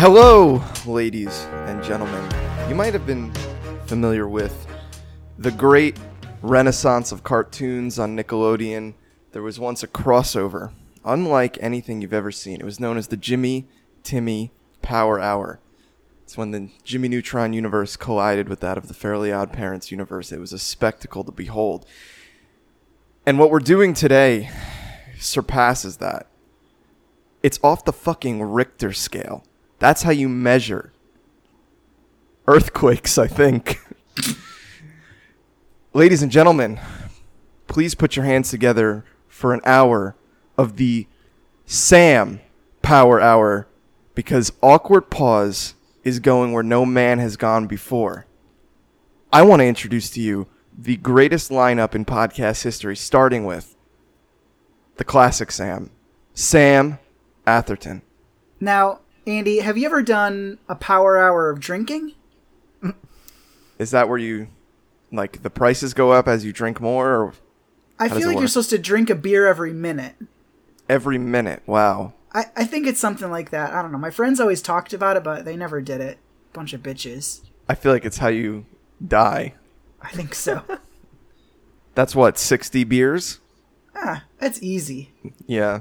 Hello, ladies and gentlemen. You might have been familiar with the great renaissance of cartoons on Nickelodeon. There was once a crossover, unlike anything you've ever seen. It was known as the Jimmy Timmy Power Hour. It's when the Jimmy Neutron universe collided with that of the Fairly Odd Parents universe. It was a spectacle to behold. And what we're doing today surpasses that. It's off the fucking Richter scale. That's how you measure earthquakes, I think. Ladies and gentlemen, please put your hands together for an hour of the Sam Power Hour because Awkward Pause is going where no man has gone before. I want to introduce to you the greatest lineup in podcast history, starting with the classic Sam, Sam Atherton. Now, Andy, have you ever done a power hour of drinking? Is that where you like the prices go up as you drink more or I feel like you're supposed to drink a beer every minute. every minute? Wow. I, I think it's something like that. I don't know. My friends always talked about it, but they never did it. Bunch of bitches. I feel like it's how you die. I think so. That's what, 60 beers? ah, that's easy. Yeah.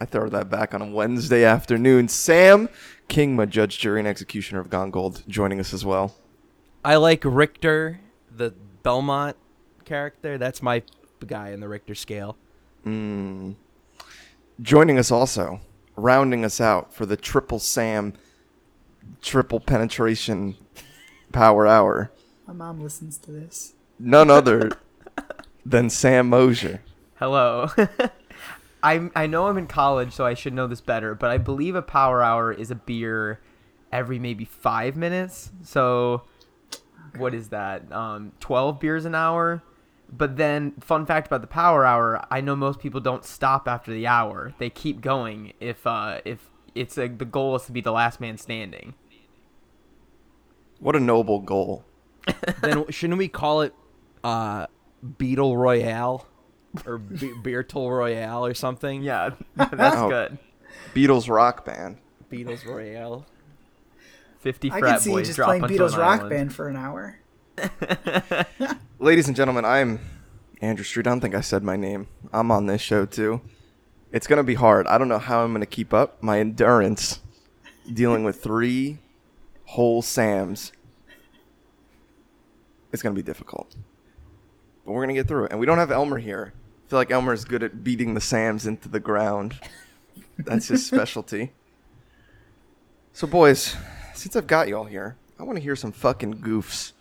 I throw that back on a Wednesday afternoon. Sam King, my judge, jury, and executioner of Gone Gold, joining us as well. I like Richter, the Belmont character. That's my guy in the Richter scale. Joining us also, rounding us out for the triple Sam, triple penetration power hour, My mom listens to this. none other than Sam Mosier. Hello. I I know I'm in college, so I should know this better, but I believe a power hour is a beer every maybe five minutes. So what is that? Um, twelve beers an hour. But then, fun fact about the power hour: I know most people don't stop after the hour; they keep going. If uh, if it's a, the goal is to be the last man standing. What a noble goal. then shouldn't we call it uh, Beetle Royale or Be- Beertle Royale or something? Yeah, that's Oh. good. Beatles rock band. Beatles Royale. Fifty I frat could see you boys just drop playing Beatles rock island. band for an hour. Ladies and gentlemen, I'm Andrew Street. I don't think I said my name. I'm on this show too. It's going to be hard. I don't know how I'm going to keep up my endurance dealing with three whole Sams. It's going to be difficult. But we're going to get through it. And we don't have Elmer here. I feel like Elmer is good at beating the Sams into the ground. That's his specialty. So, boys, since I've got you all here, I want to hear some fucking goofs.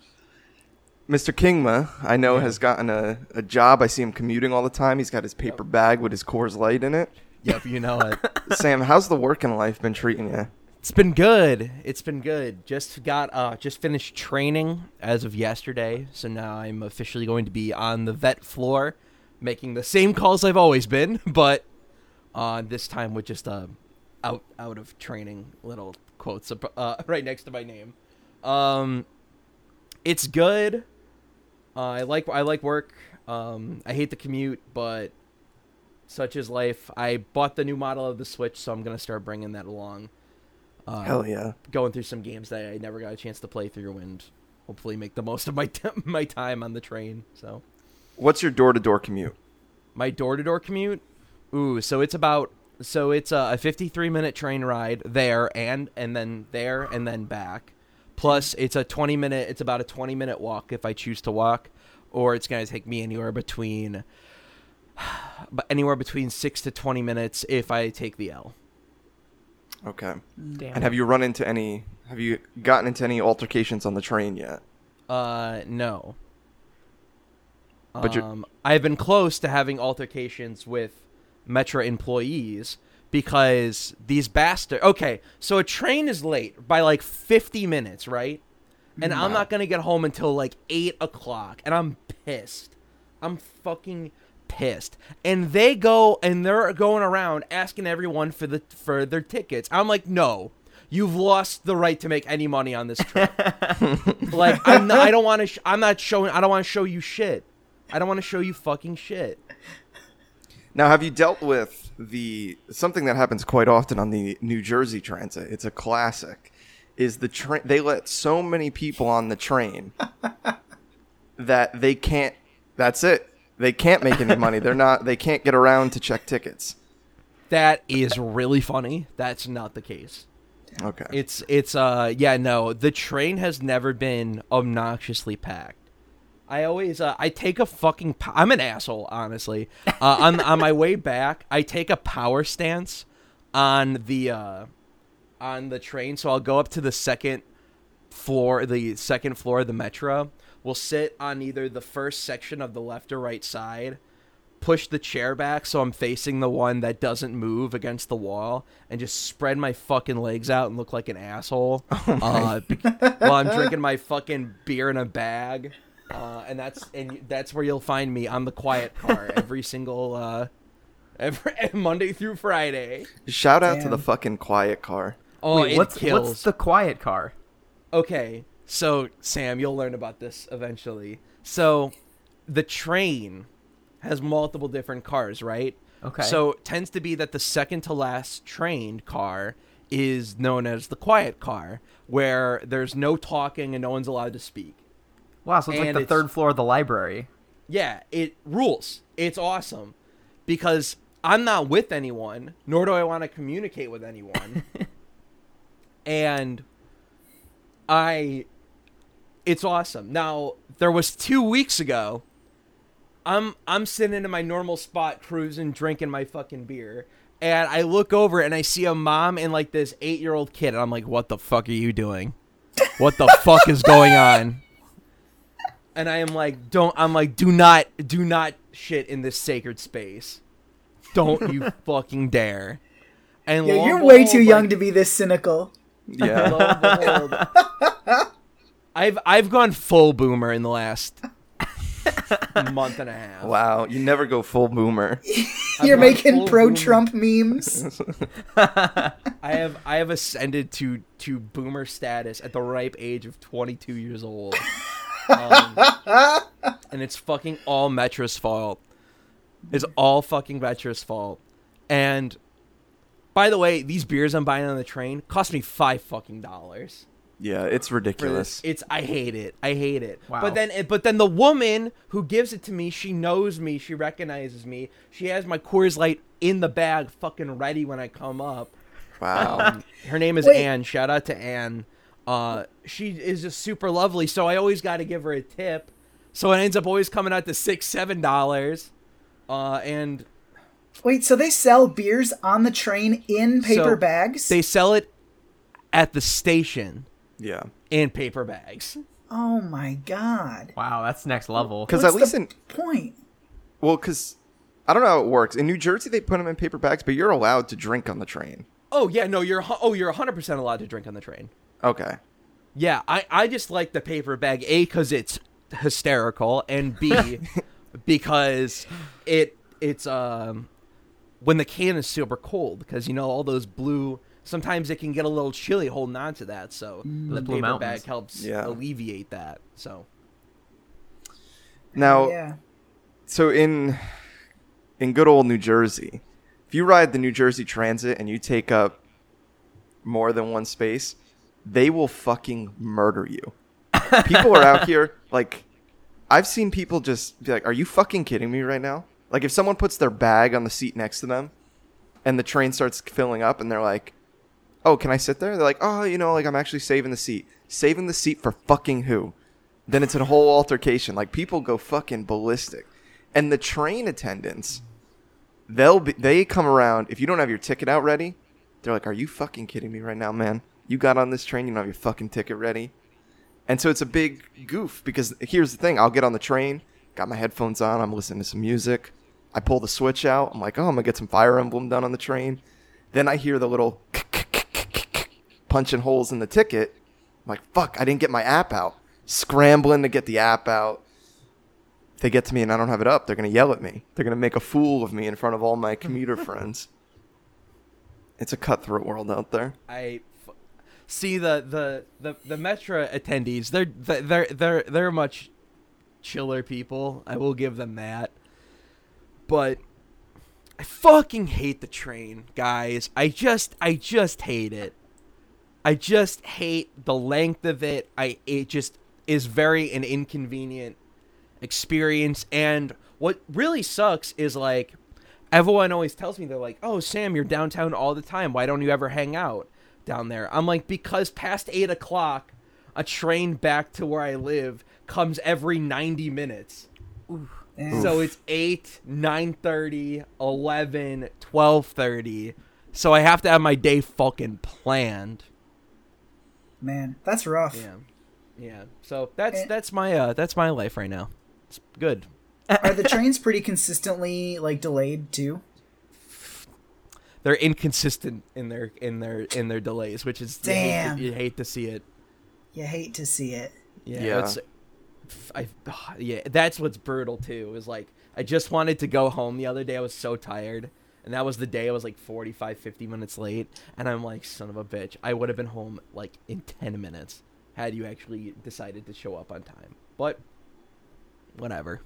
Mr. Kingma, I know, has gotten a, a job. I see him commuting all the time. He's got his paper bag with his Coors Light in it. Yep, you know it. Sam, how's the working life been treating you? It's been good. It's been good. Just got uh just finished training as of yesterday, so now I'm officially going to be on the vet floor, making the same calls I've always been, but uh this time with just a out out of training little quotes uh, right next to my name. Um, it's good. Uh, I like I like work. Um, I hate the commute, but such is life. I bought the new model of the Switch, so I'm gonna start bringing that along. Uh, Hell yeah. going through some games that I never got a chance to play through, and hopefully make the most of my t- my time on the train. So What's your door to door commute? my door to door commute, ooh, so it's about so it's a, a 53 minute train ride there and and then there and then back. Plus, it's a 20 minute. It's about a 20 minute walk if I choose to walk, or it's gonna take me anywhere between, but anywhere between six to 20 minutes if I take the L. Okay. Damn. And have you run into any, have you gotten into any altercations on the train yet? Uh, no. But you're- um, I've been close to having altercations with Metra employees because these bastards. Okay, so a train is late by like 50 minutes, right? And I'm not gonna get home until like eight o'clock, and I'm pissed. I'm fucking pissed. And they go and they're going around asking everyone for the for their tickets. I'm like, no, you've lost the right to make any money on this trip. like I'm not, I don't want to. Sh- I'm not showing. I don't want to show you shit. I don't want to show you fucking shit. Now, have you dealt with the something that happens quite often on the New Jersey Transit? It's a classic. Is the train? They let so many people on the train that they can't. That's it. They can't make any money. They're not. They can't get around to check tickets. That is really funny. That's not the case. Okay. It's it's uh yeah no the train has never been obnoxiously packed. I always uh, I take a fucking po- I'm an asshole honestly. Uh, on on my way back I take a power stance on the uh on the train so I'll go up to the second floor the second floor of the Metra. We'll sit on either the first section of the left or right side push the chair back so I'm facing the one that doesn't move against the wall and just spread my fucking legs out and look like an asshole uh, while I'm drinking my fucking beer in a bag. Uh, and that's and that's where you'll find me on the quiet car every single uh, every Monday through Friday. Shout out to the fucking quiet car. Oh, Wait, it what's kills. what's the quiet car? Okay, so Sam, you'll learn about this eventually. So, the train has multiple different cars, right? Okay. So it tends to be that the second to last trained car is known as the quiet car, where there's no talking and no one's allowed to speak. Wow, so it's like the it's- third floor of the library. Yeah, it rules. It's awesome because I'm not with anyone, nor do I want to communicate with anyone. and I it's awesome. Now, there was 2 weeks ago I'm I'm sitting in my normal spot cruising drinking my fucking beer and I look over and I see a mom and like this 8-year-old kid and I'm like what the fuck are you doing? What the fuck is going on? and I am like, don't. I'm like, do not, do not shit in this sacred space. Don't you fucking dare. And Yeah, you're way behold, too young to be this cynical. Yeah. behold, I've I've gone full boomer in the last month and a half. wow. You never go full boomer. You're making pro boomer. Trump memes. I have I have ascended to to boomer status at the ripe age of 22 years old. Um, and it's fucking all Metra's fault. It's all fucking Metra's fault. And by the way, these beers I'm buying on the train cost me five fucking dollars. Yeah, it's ridiculous. It's I hate it. I hate it. Wow. But then but then the woman who gives it to me, she knows me, she recognizes me. She has my Coors Light in the bag fucking ready when I come up. Wow. Um, her name is Wait. Anne. Shout out to Anne. Uh, she is just super lovely, so I always got to give her a tip. So it ends up always coming out to six, seven dollars. Uh, and Wait, so they sell beers on the train in paper So, bags? they sell it at the station yeah. in paper bags. oh my god. Wow, that's next level. Because at least the in point? well, because I don't know how it works. In New Jersey, they put them in paper bags, but you're allowed to drink on the train. Oh yeah, no, you're oh you're 100 percent allowed to drink on the train. Okay. Yeah, I, I just like the paper bag A because it's hysterical, and B because it it's um when the can is super cold because you know all those blue. Sometimes it can get a little chilly holding on to that, so the Those paper Mountains. bag helps Yeah. alleviate that. So Now, yeah. so in in good old New Jersey, if you ride the New Jersey Transit and you take up more than one space, they will fucking murder you. People are out here like I've seen people just be like, "Are you fucking kidding me right now?" Like if someone puts their bag on the seat next to them and the train starts filling up and they're like, "Oh, can I sit there?" They're like, "Oh, you know, like I'm actually saving the seat." Saving the seat for fucking who? Then it's a whole altercation. Like people go fucking ballistic. And the train attendants, they'll be they come around if you don't have your ticket out ready. They're like, "Are you fucking kidding me right now, man? You got on this train, you don't have your fucking ticket ready." And so it's a big goof because here's the thing: I'll get on the train, got my headphones on, I'm listening to some music. I pull the switch out. I'm like, "Oh, I'm gonna get some Fire Emblem done on the train." Then I hear the little punching holes in the ticket. I'm like, "Fuck! I didn't get my app out." Scrambling to get the app out if they get to me and I don't have it up, they're gonna yell at me. They're gonna make a fool of me in front of all my commuter friends. It's a cutthroat world out there. I, See the the the the Metra attendees, they're they're they're they're much chiller people. I will give them that. But I fucking hate the train, guys. I just I just hate it. I just hate the length of it. I it just is very an inconvenient experience and what really sucks is like everyone always tells me they're like, "Oh, Sam, you're downtown all the time. Why don't you ever hang out down there?" I'm like, because past eight o'clock, a train back to where I live comes every 90 minutes. Eh, So it's 8, 9.30, 11, 12.30. So I have to have my day fucking planned. man, that's rough. Yeah. Yeah. So that's Eh. that's my uh that's my life right now. It's good. Are the trains pretty consistently like delayed too? They're inconsistent in their in their in their delays, which is you hate to- You hate, to see it. You hate to see it. Yeah. Yeah. It's, I ah, yeah, that's what's brutal too. Is like I just wanted to go home the other day. I was so tired. And that was the day I was like 45 50 minutes late and I'm like son of a bitch. I would have been home like in 10 minutes had you actually decided to show up on time. But whatever.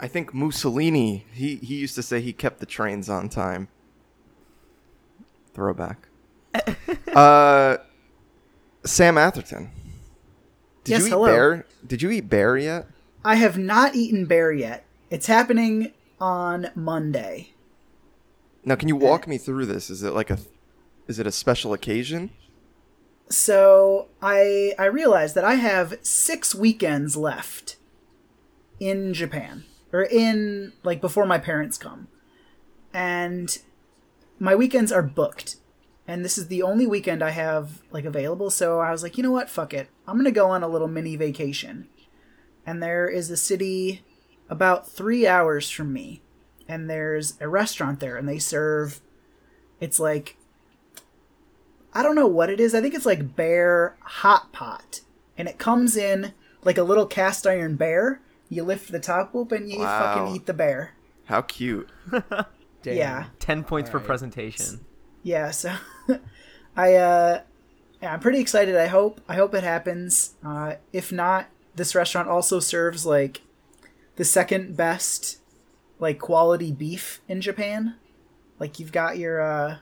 I think Mussolini. He he used to say he kept the trains on time. Throwback. uh, Sam Atherton. Did Yes, you eat hello. bear? Did you eat bear yet? I have not eaten bear yet. It's happening on Monday. Now, can you walk me through this? Is it like a, is it a special occasion? So I I realized that I have six weekends left in Japan or in like before my parents come, and my weekends are booked, and this is the only weekend I have like available. So I was like, you know what, fuck it, I'm gonna go on a little mini vacation, and there is a city about three hours from me, and there's a restaurant there, and they serve. It's like I don't know what it is. I think it's like bear hot pot, and it comes in like a little cast iron bear. You lift the top open, you Wow. fucking eat the bear. How cute. Damn. Yeah, 10 points for Alright. presentation. yeah. So I, uh, yeah, I'm pretty excited. I hope, I hope it happens. Uh, if not, this restaurant also serves like the second best like quality beef in Japan. Like you've got your, uh,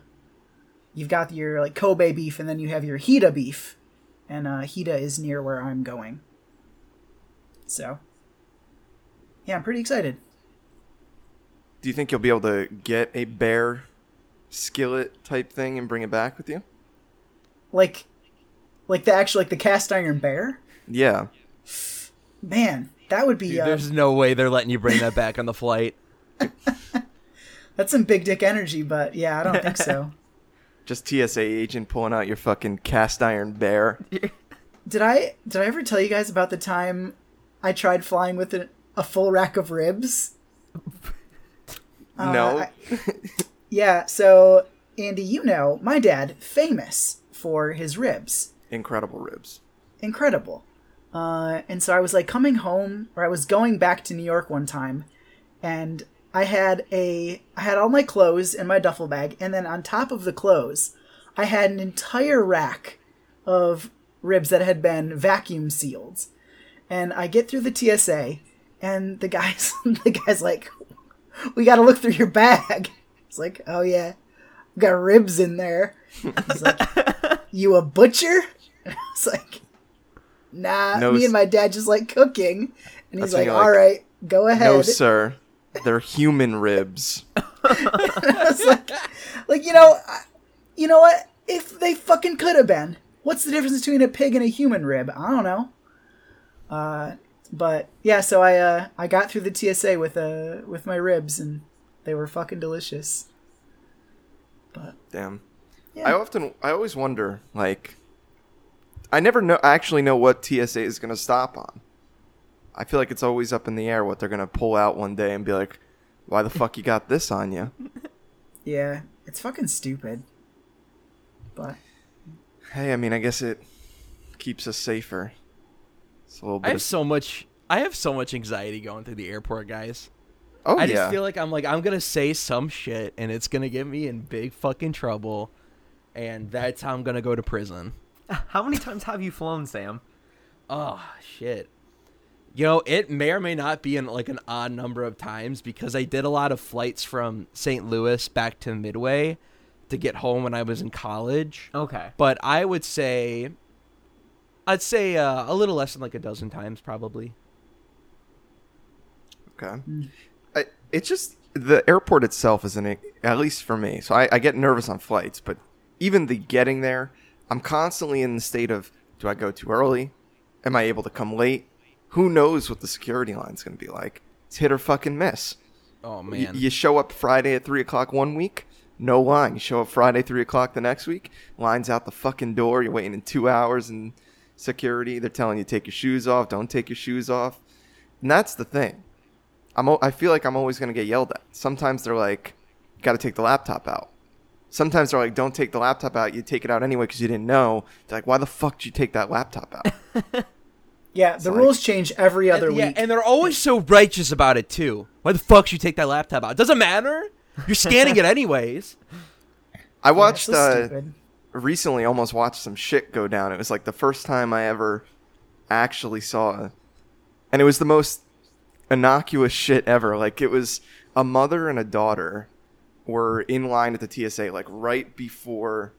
you've got your like Kobe beef, and then you have your Hida beef, and uh, Hida is near where I'm going. So, yeah, I'm pretty excited. Do you think you'll be able to get a bear skillet type thing and bring it back with you? Like, like the actual like the cast iron bear. Yeah. Man, that would be Dude, uh, there's no way they're letting you bring that back on the flight. that's some big dick energy, but yeah, I don't think so. Just TSA agent pulling out your fucking cast iron bear. Did I did I ever tell you guys about the time I tried flying with a, a full rack of ribs? Uh, no. I- Yeah, so Andy, you know, my dad famous for his ribs. Incredible ribs. incredible. Uh, and so I was like coming home, or I was going back to New York one time, and I had a I had all my clothes in my duffel bag, and then on top of the clothes, I had an entire rack of ribs that had been vacuum sealed. And I get through the TSA, and the guys the guy's like, "We got to look through your bag." It's like, "Oh yeah, I've got ribs in there." He's like, "You a butcher?" It's like, "Nah, No, me and my dad just like cooking." And he's like, you're "All like, right, go ahead." No, sir. They're human ribs. I was like, like you know, you know what? If they fucking could have been, what's the difference between a pig and a human rib? I don't know. Uh, but yeah, so I uh I got through the TSA with uh with my ribs and they were fucking delicious. But Damn. yeah, I often, I always wonder, like, I never know, I actually know what TSA is going to stop on. I feel like it's always up in the air what they're going to pull out one day and be like, why the fuck you got this on you? yeah, it's fucking stupid. But Hey, I mean, I guess it keeps us safer. It's a little I have of, so much I have so much anxiety going through the airport, guys. oh, I yeah. just feel like I'm like I'm gonna say some shit and it's gonna get me in big fucking trouble, and that's how I'm gonna go to prison. How many times have you flown, Sam? Oh shit. You know, it may or may not be in like an odd number of times because I did a lot of flights from St. Louis back to Midway to get home when I was in college. Okay. But I would say, I'd say uh, a little less than like a dozen times probably. Okay. I, it's just the airport itself isn't at least for me. So I, I get nervous on flights, but even the getting there, I'm constantly in the state of do I go too early? Am I able to come late? Who knows what the security line's going to be like? It's hit or fucking miss. Oh Y- man. you show up Friday at three o'clock one week, no line. You show up Friday three o'clock the next week, lines out the fucking door. You're waiting in two hours in security. They're telling you take your shoes off. Don't take your shoes off. And that's the thing. I'm. I feel like I'm always gonna get yelled at. Sometimes they're like, "Got to take the laptop out." Sometimes they're like, "Don't take the laptop out. You take it out anyway because you didn't know." They're like, "Why the fuck did you take that laptop out?" Yeah, the like- rules change every other and, yeah, week. and they're always so righteous about it too. Why the fuck should you take that laptop out? Doesn't matter. You're scanning it anyways. I Yeah, watched. so uh, stupid. Recently almost watched some shit go down. It was like the first time I ever actually saw it. and it was the most innocuous shit ever. Like it was a mother and a daughter were in line at the TSA like right before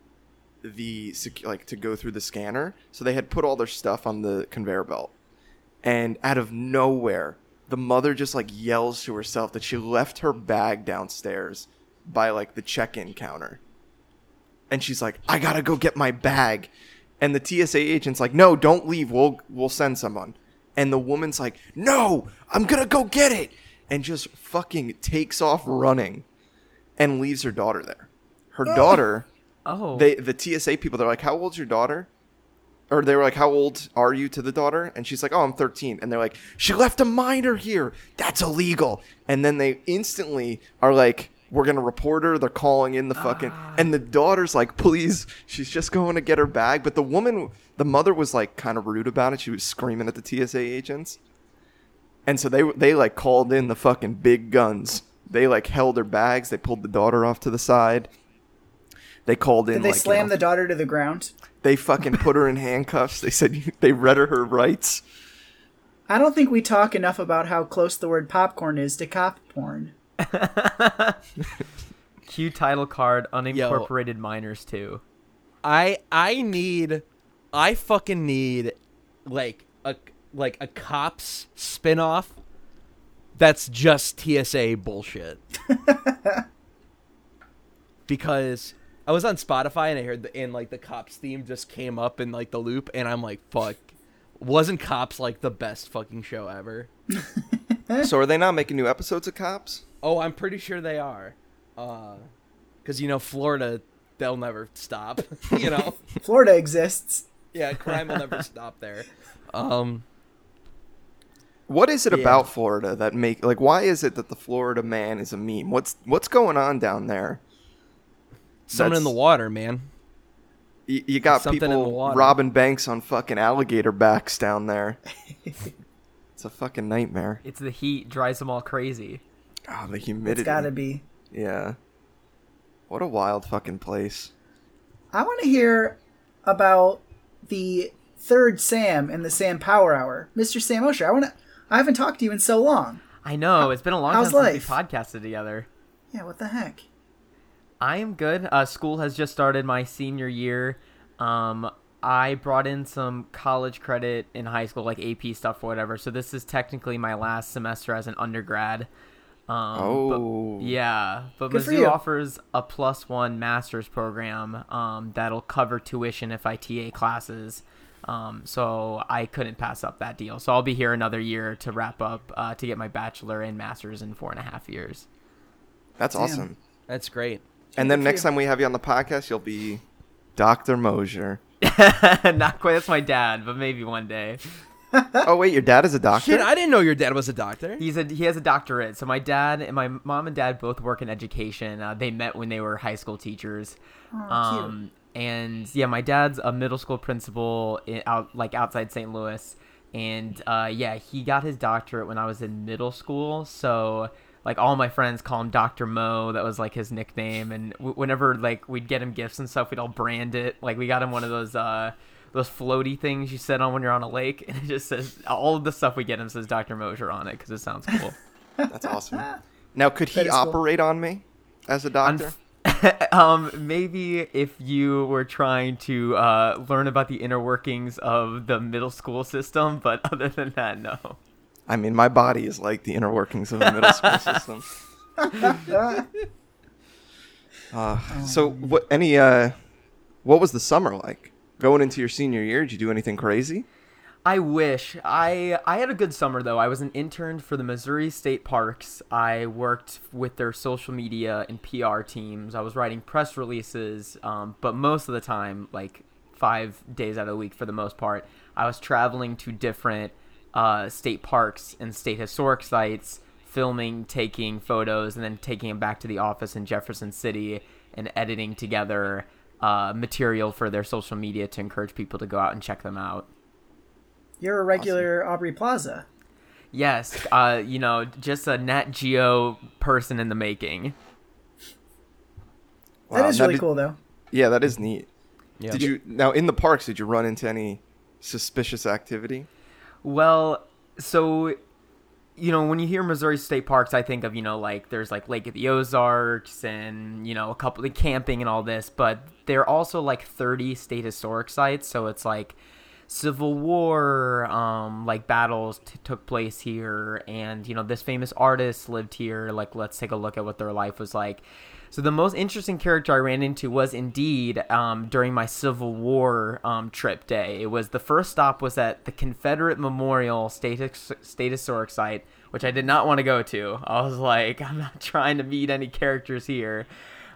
the sec- like to go through the scanner. So they had put all their stuff on the conveyor belt. And out of nowhere, the mother just like yells to herself that she left her bag downstairs by like the check-in counter and she's like, "I gotta go get my bag," and the TSA agent's like, "No, don't leave. We'll we'll send someone." And the woman's like, "No, I'm gonna go get it," and just fucking takes off running, and leaves her daughter there. Her oh. daughter, Oh. they the TSA people, they're like, "How old's your daughter?" Or they were like, "How old are you to the daughter?" And she's like, "Oh, I'm 13." And they're like, "She left a minor here. That's illegal." And then they instantly are like, "We're gonna report her." They're calling in the fucking, ah. and the daughter's like, "Please, she's just going to get her bag." But the woman, the mother, was like kind of rude about it. She was screaming at the TSA agents, and so they they like called in the fucking big guns. They like held her bags. They pulled the daughter off to the side. They called in. Did they like, you know- the daughter to the ground? they fucking put her in handcuffs. They said they read her her rights. I don't think we talk enough about how close the word popcorn is to cop porn. Q title card unincorporated minors too. I I need I fucking need like a like a cops spin-off that's just TSA bullshit. because I was on Spotify and I heard the and like the cops theme just came up in like the loop and I'm like fuck wasn't cops like the best fucking show ever? So are they not making new episodes of Cops? Oh, I'm pretty sure they are. Uh cuz you know Florida they'll never stop, you know. Florida exists. Yeah, crime will never stop there. Um, What is it Yeah. about Florida that make like why is it that the Florida man is a meme? What's what's going on down there? something in the water, man. You, you got Something in the people water. robbing banks on fucking alligator backs down there. it's a fucking nightmare. It's the heat drives them all crazy. Oh, the humidity. It's gotta be. Yeah. What a wild fucking place. I want to hear about the third Sam in the Sam Power Hour, Mr. Sam Mosier. I want to. I haven't talked to you in so long. I know it's been a long how's time life? since we podcasted together. Yeah, what the heck? I am good. Uh, school has just started my senior year. Um, I brought in some college credit in high school, like AP stuff or whatever. So this is technically my last semester as an undergrad. Um, Oh. but, yeah, but Good Mizzou offers a plus one master's program um, that'll cover tuition if I TA classes. Um, so I couldn't pass up that deal. So I'll be here another year to wrap up uh, to get my bachelor and master's in four and a half years. That's Damn. awesome. That's great. And then Good for next you. time we have you on the podcast, you'll be Dr. Mosier. Not quite That's my dad, but maybe one day. Oh wait, your dad is a doctor? Shit, I didn't know your dad was a doctor. He's a he has a doctorate. So my dad and my mom and dad both work in education. Uh, they met when they were high school teachers. Oh, um, and yeah, my dad's a middle school principal in, out like outside St. Louis. And uh, yeah, he got his doctorate when I was in middle school. So like all my friends call him Dr. Mo. That was like his nickname. And w- whenever like we'd get him gifts and stuff, we'd all brand it. Like we got him one of those uh those floaty things you sit on when you're on a lake, and it just says all of the stuff we get him says Dr. Mosier on it because it sounds cool. That's awesome. Now, could he is cool. operate on me as a doctor? Unf- um, maybe if you were trying to uh, learn about the inner workings of the middle school system, but other than that, no. I mean, my body is like the inner workings of the middle school system. Uh, so, what? Any? Uh, what was the summer like? Going into your senior year, did you do anything crazy? I wish I I had a good summer though. I was an intern for the Missouri State Parks. I worked with their social media and PR teams. I was writing press releases, um, but most of the time, like five days out of the week for the most part, I was traveling to different uh, state parks and state historic sites, filming, taking photos, and then taking them back to the office in Jefferson City and editing together uh, material for their social media to encourage people to go out and check them out. You're a regular Aubrey Plaza. Yes, uh, you know, just a Nat Geo person in the making. That Wow, is now really did- cool, though. Yeah, that is neat. Yeah. Did you now in the parks? Did you run into any suspicious activity? Well, so you know, when you hear Missouri State Parks, I think of you know like there's like Lake of the Ozarks and you know a couple of camping and all this, but there are also like 30 state historic sites, so it's like Civil War, um, like battles t- took place here, and you know this famous artist lived here. Like, let's take a look at what their life was like. So the most interesting character I ran into was indeed um, during my Civil War um, trip day. It was the first stop was at the Confederate Memorial State Historic Site, which I did not want to go to. I was like, I'm not trying to meet any characters here.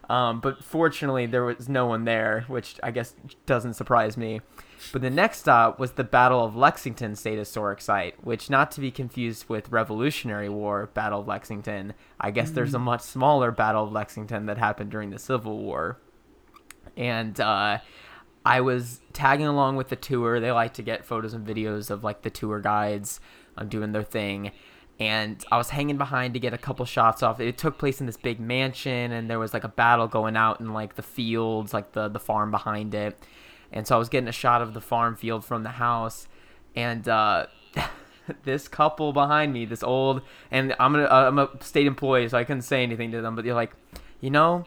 Um, but fortunately, there was no one there, which I guess doesn't surprise me. But the next stop was the Battle of Lexington State Historic Site, which, not to be confused with Revolutionary War Battle of Lexington, I guess there's a much smaller Battle of Lexington that happened during the Civil War. And uh, I was tagging along with the tour. They like to get photos and videos of like the tour guides um, doing their thing. And I was hanging behind to get a couple shots off. It took place in this big mansion, and there was like a battle going out in like the fields, like the the farm behind it. And so I was getting a shot of the farm field from the house, and uh, this couple behind me, this old, and I'm gonna, uh, I'm a state employee, so I couldn't say anything to them. But they're like, you know,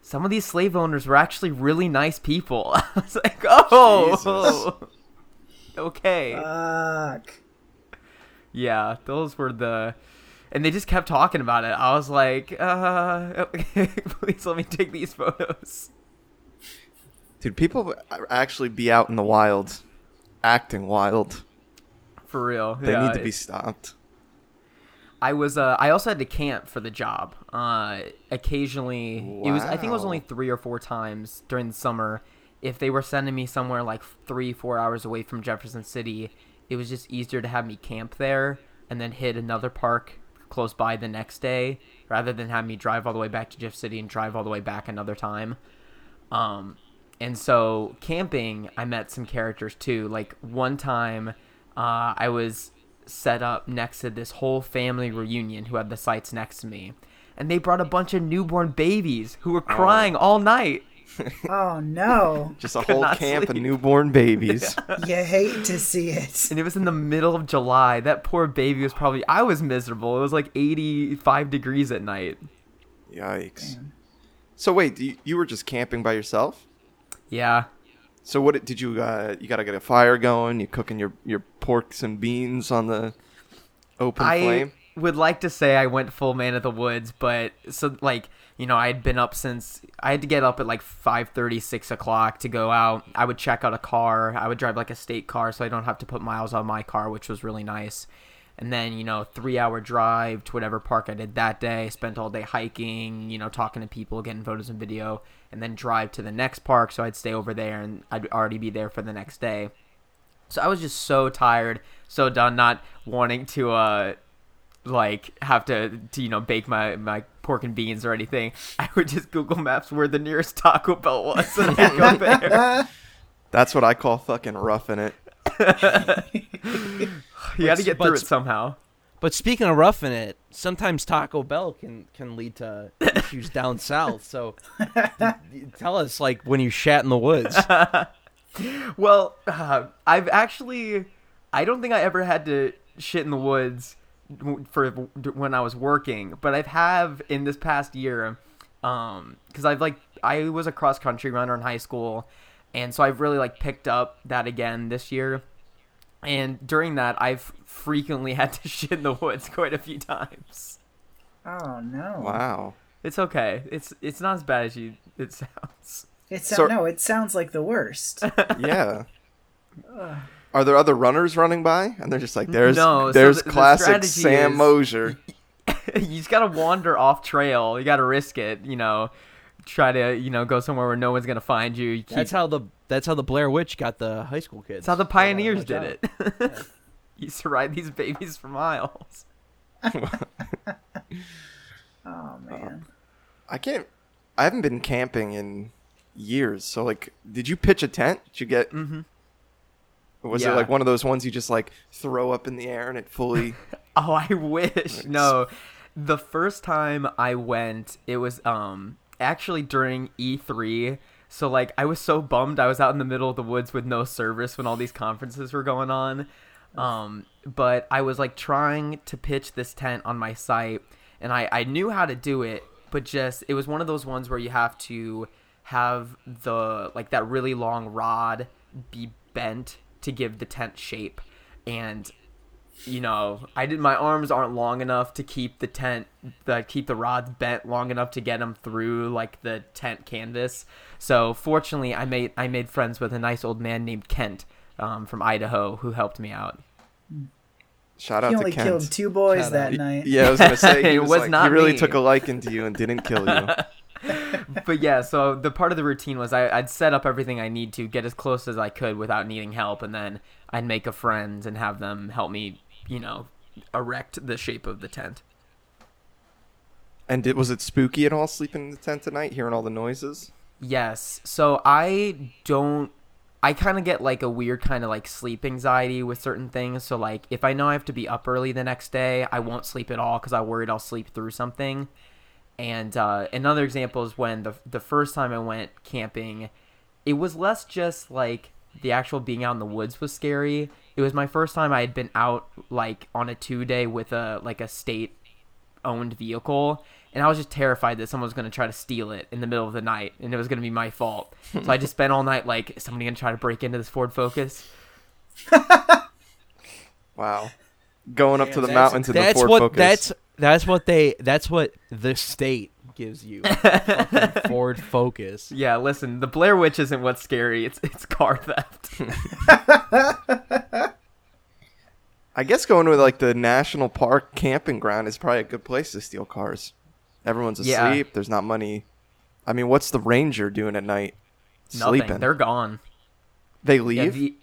some of these slave owners were actually really nice people. I was like, oh, okay, Fuck. yeah, those were the. And they just kept talking about it. I was like, uh, please let me take these photos. Dude, people actually be out in the wild, acting wild. For real. They yeah, need to be stopped. I was uh I also had to camp for the job. Uh occasionally it was I think it was only 3 or 4 times during the summer if they were sending me somewhere like 3 4 hours away from Jefferson City, it was just easier to have me camp there and then hit another park close by the next day rather than have me drive all the way back to Jeff City and drive all the way back another time. Um, and so camping, I met some characters too. Like one time, uh, I was set up next to this whole family reunion who had the sites next to me, and they brought a bunch of newborn babies who were crying all night. Oh no. Just a Could whole not camp of newborn babies. you hate to see it. And it was in the middle of July. That poor baby was probably. I was miserable. It was like 85 degrees at night. Yikes. So wait, you, you were just camping by yourself? Yeah. So what did you uh, you got to get a fire going, you cooking your your porks and beans on the open I flame? would like to say I went full man of the woods, but so like you know I had been up since I had to get up at like 5:30, 6 o'clock to go out. I would check out a car. I would drive like a state car, so I don't have to put miles on my car, which was really nice. And then you know three hour drive to whatever park I did that day. Spent all day hiking, you know, talking to people, getting photos and video, and then drive to the next park. So I'd stay over there, and I'd already be there for the next day. So I was just so tired, so done, not wanting to uh like have to, to you know bake my my pork and beans or anything. I would just Google Maps where the nearest Taco Bell was and I'd go there. That's what I call fucking roughing it. You got to get through but- it somehow. But speaking of roughing it, sometimes Taco Bell can can lead to issues down south. So tell us, like when you shat in the woods. Well, uh, I've actually, I don't think I ever had to shit in the woods for when I was working, but I've have in this past year, um, because I've like I was a cross country runner in high school, and so I've really like picked up that again this year, and during that I've frequently had to shit in the woods quite a few times. Oh no! Wow. It's okay. It's it's not as bad as you it sounds. It so- So- no, it sounds like the worst. Yeah. Are there other runners running by? And they're just like, there's No, there's the- the classic strategy Sam is- Mosier. you just gotta wander off trail. You gotta risk it. You know, try to you know go somewhere where no one's gonna find you. you keep, That's how the that's how the Blair Witch got the high school kids. that's how the pioneers did out. it. used to ride these babies for miles. Oh man. I can't. I haven't been camping in years. So like, did you pitch a tent? Did you get? Mhm. Was Yeah. it like one of those ones you just like throw up in the air and it fully? Oh, I wish. No, the first time I went, it was um actually during E3. So like I was so bummed I was out in the middle of the woods with no service when all these conferences were going on. Um but I was like trying to pitch this tent on my site and I I knew how to do it, but just it was one of those ones where you have to have the like that really long rod be bent to give the tent shape and you know, I did my arms aren't long enough to keep the tent, the keep the rods bent long enough to get them through like the tent canvas. So fortunately, I made I made friends with a nice old man named Kent um, from Idaho who helped me out. Shout out He to Kent. He only killed two boys Shout that out. night. Yeah, I was gonna say he It was, was like, not he really me. took a liking to you and didn't kill you. But yeah, so the part of the routine was I, I'd set up everything I need to get as close as I could without needing help, and then I'd make a friend and have them help me, you know, erect the shape of the tent. and did, was it spooky at all sleeping in the tent tonight, hearing all the noises? Yes. So I don't. I kind of get like a weird kind of like sleep anxiety with certain things. So like if I know I have to be up early the next day, I won't sleep at all because I'm worried I'll sleep through something. And uh, another example is when the the first time I went camping, it was less just like the actual being out in the woods was scary. It was my first time I had been out like on a two day with a like a state owned vehicle and I was just terrified that someone was going to try to steal it in the middle of the night and it was going to be my fault. so I just spent all night like is somebody going to try to break into this Ford Focus? Wow. Going up to the That's- mountains in the that's Ford what Focus. that's that's what they that's what the state gives you. Fucking Ford Focus. Yeah, listen, the Blair Witch isn't what's scary. It's it's car theft. I guess going to like the national park camping ground is probably a good place to steal cars. Everyone's asleep. Yeah. There's not money. I mean, what's the ranger doing at night? Nothing. Sleeping. They're gone. they Yeah, leave. the,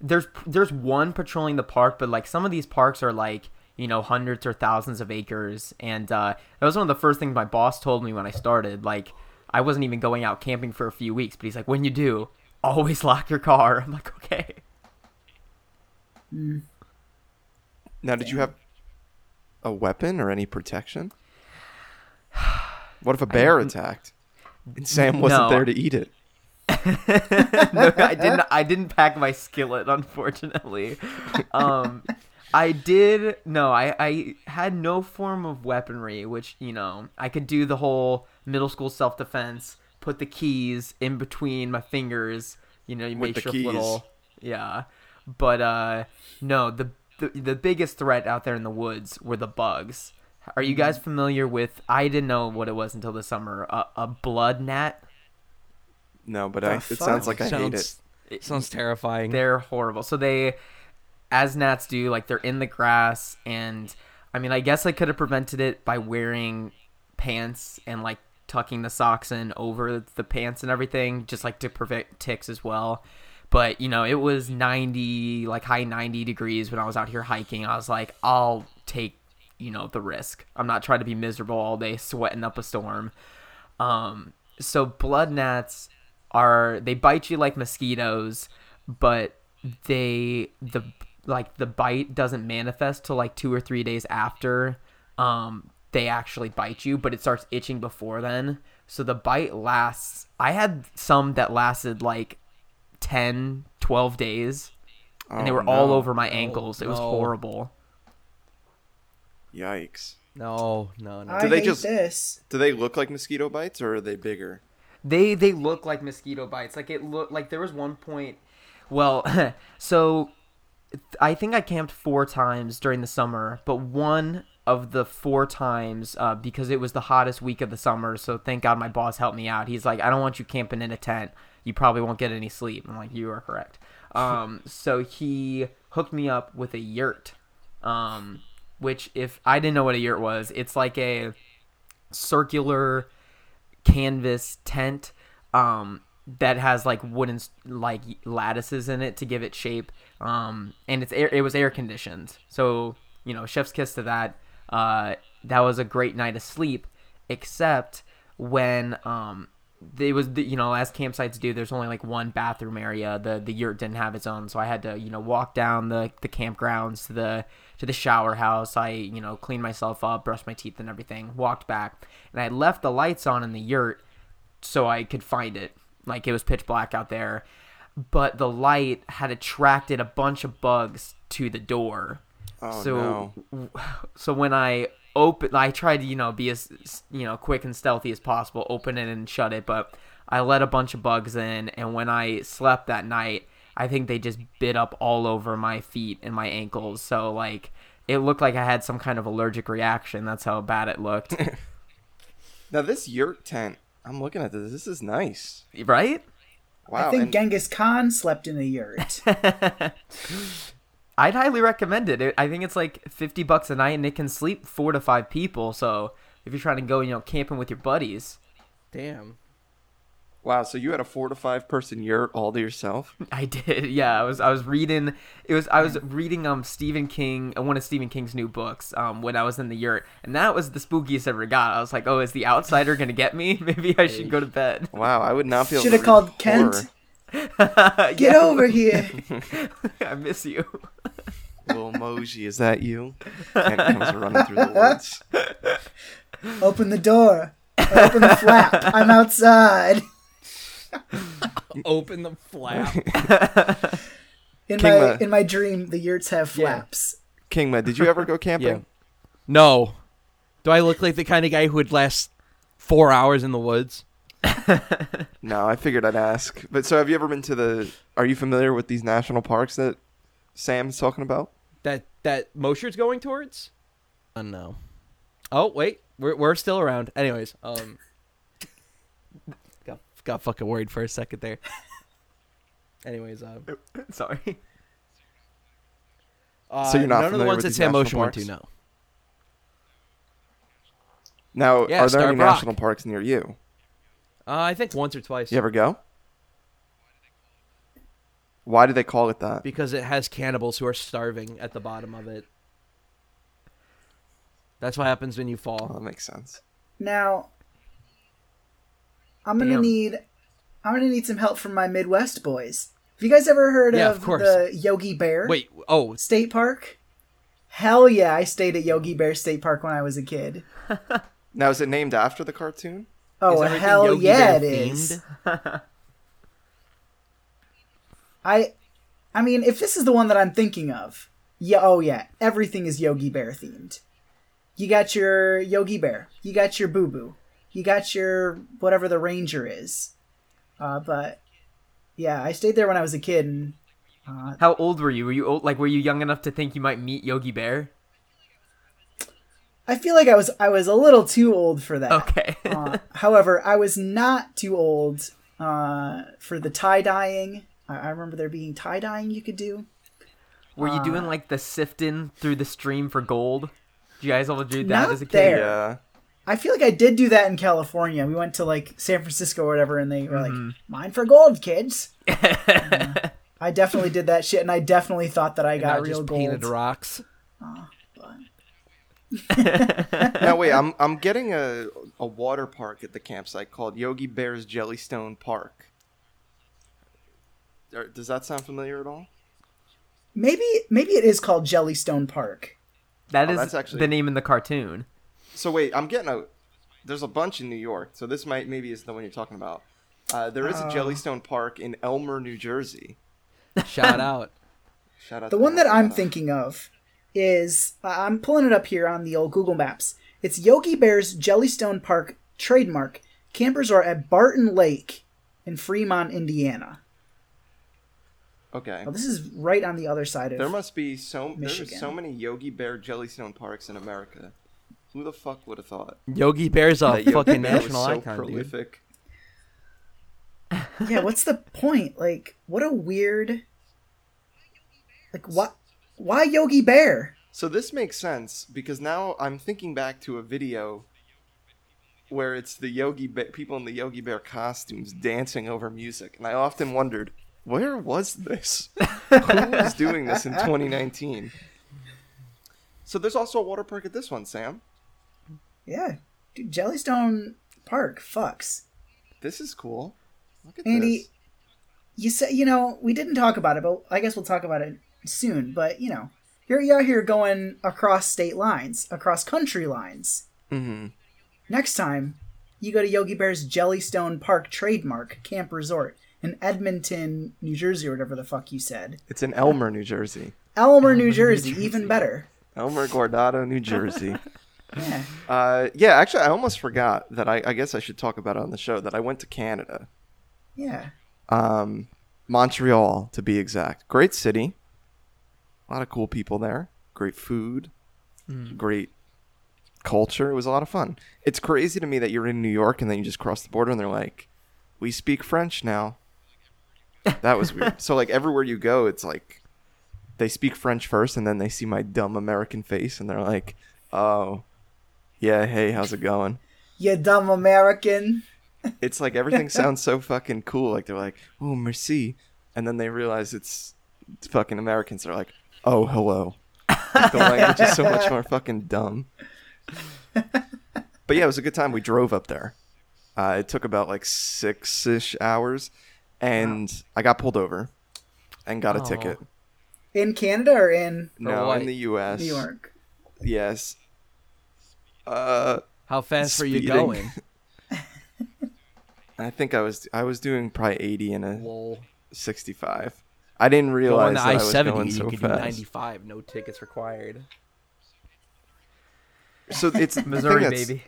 there's there's one patrolling the park, but like some of these parks are like you know hundreds or thousands of acres, and uh, that was one of the first things my boss told me when I started. Like I wasn't even going out camping for a few weeks, but he's like, when you do, always lock your car. I'm like, okay. now, did you have a weapon or any protection? What if a bear attacked and Sam wasn't No. there to eat it? no, I didn't. I didn't pack my skillet, unfortunately. Um, I did. No, I I had no form of weaponry, which you know I could do the whole middle school self defense. Put the keys in between my fingers. You know, you With make the sure keys. little. Yeah, but uh, no. The, the the biggest threat out there in the woods were the bugs. Are you guys familiar with? I didn't know what it was until the summer. A, a blood gnat. No, but I, it sounds like I hate it. sounds sounds terrifying. They're horrible. So they, as gnats do, like they're in the grass, and I mean, I guess I could have prevented it by wearing pants and like tucking the socks in over the pants and everything, just like to prevent ticks as well. But you know, it was 90, like high 90 degrees when I was out here hiking. I was like, I'll take, you know, the risk. I'm not trying to be miserable all day sweating up a storm. Um, so blood gnats are they bite you like mosquitoes, but they the like the bite doesn't manifest till like two or three days after um they actually bite you, but it starts itching before then. So the bite lasts. I had some that lasted like 10, 12 days, and they Oh, were all over my ankles. It was no. horrible. Yikes. No, no, no. I Do they hate just- this. Do they look like mosquito bites or are they bigger? They they look like mosquito bites. Like it look like there was one point. Well, so I think I camped four times during the summer, but one of the four times uh, because it was the hottest week of the summer. So thank God my boss helped me out. He's like, I don't want you camping in a tent. You probably won't get any sleep. I'm like, you are correct. Um, so he hooked me up with a yurt. Um, which if I didn't know what a yurt was, it's like a circular canvas tent um that has like wooden like lattices in it to give it shape um and it's air it was air conditioned. So you know chef's kiss to that. Uh that was a great night of sleep except when um it was the, you know as campsites do there's only like one bathroom area. The the yurt didn't have its own. So i had to you know walk down the the campgrounds to the to the shower house. I you know cleaned myself up brushed my teeth and everything walked back. And i left the lights on in the yurt so i could find it. Like it was pitch black out there but the light had attracted a bunch of bugs to the door Oh so no. so when I open, I tried to you know be as you know quick and stealthy as possible, open it and shut it, but I let a bunch of bugs in, and when I slept that night, I think they just bit up all over my feet and my ankles. So like it looked like I had some kind of allergic reaction. That's how bad it looked, Now this yurt tent, I'm looking at this. This is nice. right? Wow. I think and- Genghis Khan slept in a yurt. I'd highly recommend it. it. I think it's like fifty bucks a night, and it can sleep four to five people. So if you're trying to go, you know, camping with your buddies. Damn. Wow. So you had a four to five person yurt all to yourself? I did. Yeah, I was I was reading it was I was reading um Stephen King uh, one of Stephen King's new books um when I was in the yurt and that was the spookiest I ever got. I was like, "Oh, is the outsider going to get me? Maybe I should go to bed." Wow. I would not be able. Should have called read Kent. Get Yeah, over here. I miss you. Little Moji, is that you? Kent comes running through the woods. Open the door. Open the flap. I'm outside. Open the flap. In King my Ma. in my dream, the yurts have flaps. Kingma, did you ever go camping? yeah. No. Do I look like the kind of guy who would last four hours in the woods? No, I figured I'd ask. But so, have you ever been to the? Are you familiar with these national parks that Sam's talking about? That that Mosier's going towards? Uh, no. Oh wait, we're we're still around. Anyways, um, got got fucking worried for a second there. Anyways, um, Sorry. uh, So you're not none of the ones with that these Sam national Mosier went to. parks? No. Now, Yeah, are there Star any Brock. national parks near you? Uh, I think once or twice. You ever go? Why do they call it that? because it has cannibals who are starving at the bottom of it. That's what happens when you Oh, fall. that makes sense. Now, I'm gonna Damn. need I'm gonna need some help from my Midwest boys. Have you guys ever heard Yeah, of, of course. the Yogi Bear Wait, oh, State Park? Hell yeah, I stayed at Yogi Bear State Park when I was a kid. Now, is it named after the cartoon? Oh hell Yogi yeah, Bear it is. I, I mean, if this is the one that I'm thinking of, yeah, oh yeah, everything is Yogi Bear themed. You got your Yogi Bear, you got your Boo Boo, you got your whatever the Ranger is. Uh, but yeah, I stayed there when I was a kid, and uh, How old were you? Were you old, like were you young enough to think you might meet Yogi Bear? I feel like I was I was a little too old for that. Okay. uh, however, I was not too old uh, for the tie dyeing. I, I remember there being tie dyeing you could do. were you doing uh, like the sifting through the stream for gold? Did you guys all do that as a kid? there. Yeah. I feel like I did do that in California. We went to like San Francisco or whatever, and they were Mm-hmm. like, "Mine for gold, kids." Uh, I definitely did that shit, and I definitely thought that I got not real just gold. painted rocks. Now wait, I'm I'm getting a a water park at the campsite called Yogi Bear's Jellystone Park. Does that sound familiar at all? maybe maybe it is called Jellystone Park. That Oh, is that's actually- the name in the cartoon. So wait, I'm getting a. There's a bunch in New York, so this might maybe is the one you're talking about. Uh, there is a Oh. Jellystone Park in Elmer, New Jersey. Shout out. Shout out. The one that them. I'm thinking of is I'm pulling it up here on the old Google Maps. It's Yogi Bear's Jellystone Park trademark Camp Resort at Barton Lake in Fremont, Indiana. Okay. Now, this is right on the other side of. There must be so there's Michigan. so many Yogi Bear Jellystone parks in America. Who the fuck would have thought? Yogi Bear's a that Yogi fucking Bear was national so icon, dude. yeah, what's the point? Like, what a weird. Like, what? Why Yogi Bear? So this makes sense because now I'm thinking back to a video where it's the Yogi Bear, people in the Yogi Bear costumes dancing over music, and I often wondered where was this? Who was doing this in 2019? So there's also a water park at this one, Sam. Yeah, dude, Jellystone Park fucks. This is cool. Look at Andy, this. you said you know we didn't talk about it, but I guess we'll talk about it soon. But you know, here you are here going across state lines, across country lines. hmm Next time, you go to Yogi Bear's Jellystone Park trademark camp resort in Edmonton, New Jersey, or whatever the fuck you said. It's in Elmer, New Jersey. Elmer, New Jersey, even better. Elmer Guardado, New Jersey. Yeah. Uh, yeah, actually, I almost forgot that I, I guess I should talk about it on the show that I went to Canada. Yeah. um, Montreal to be exact. Great city, a lot of cool people there. Great food, great culture. It was a lot of fun. It's crazy to me that you're in New York and then you just cross the border and they're like, "We speak French now." That was weird. so like everywhere you go, it's like they speak French first and then they see my dumb American face and they're like, "Oh, yeah, hey, how's it going?" You dumb American. it's like everything sounds so fucking cool. Like they're like, "Oh, merci," and then they realize it's, it's fucking Americans. They're like, "Oh, hello." Like, the language is so much more fucking dumb. But yeah, it was a good time. We drove up there. Uh, it took about like six ish hours, and I got pulled over, and got a Oh. ticket. In Canada or in No, what? in the U.S. New York? Yes. Uh, How fast were you going? I think I was I was doing probably eighty in a Lol. 65. I didn't realize Going that I I was seventy, going you so could do fast. ninety five, no tickets required. So it's Missouri, that's- baby.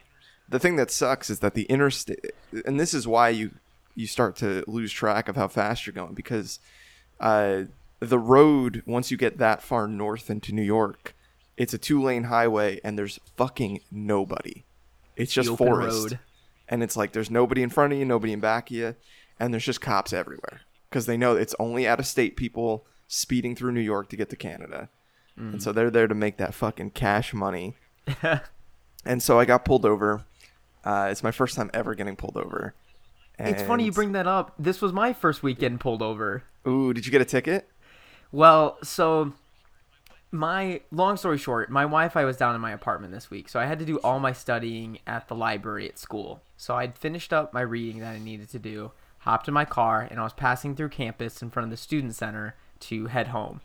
The thing that sucks is that the interstate, and this is why you you start to lose track of how fast you're going because uh, the road once you get that far north into New York, it's a two lane highway and there's fucking nobody. It's just forest, road. and it's like there's nobody in front of you, nobody in back of you, and there's just cops everywhere because they know it's only out of state people speeding through New York to get to Canada, and so they're there to make that fucking cash money. and so I got pulled over. Uh, it's my first time ever getting pulled over. It's funny you bring that up. This was my first week getting pulled over. Ooh, did you get a ticket? Well, so my long story short, my Wi-Fi was down in my apartment this week, so I had to do all my studying at the library at school. So I'd finished up my reading that I needed to do, hopped in my car, and I was passing through campus in front of the student center to head home.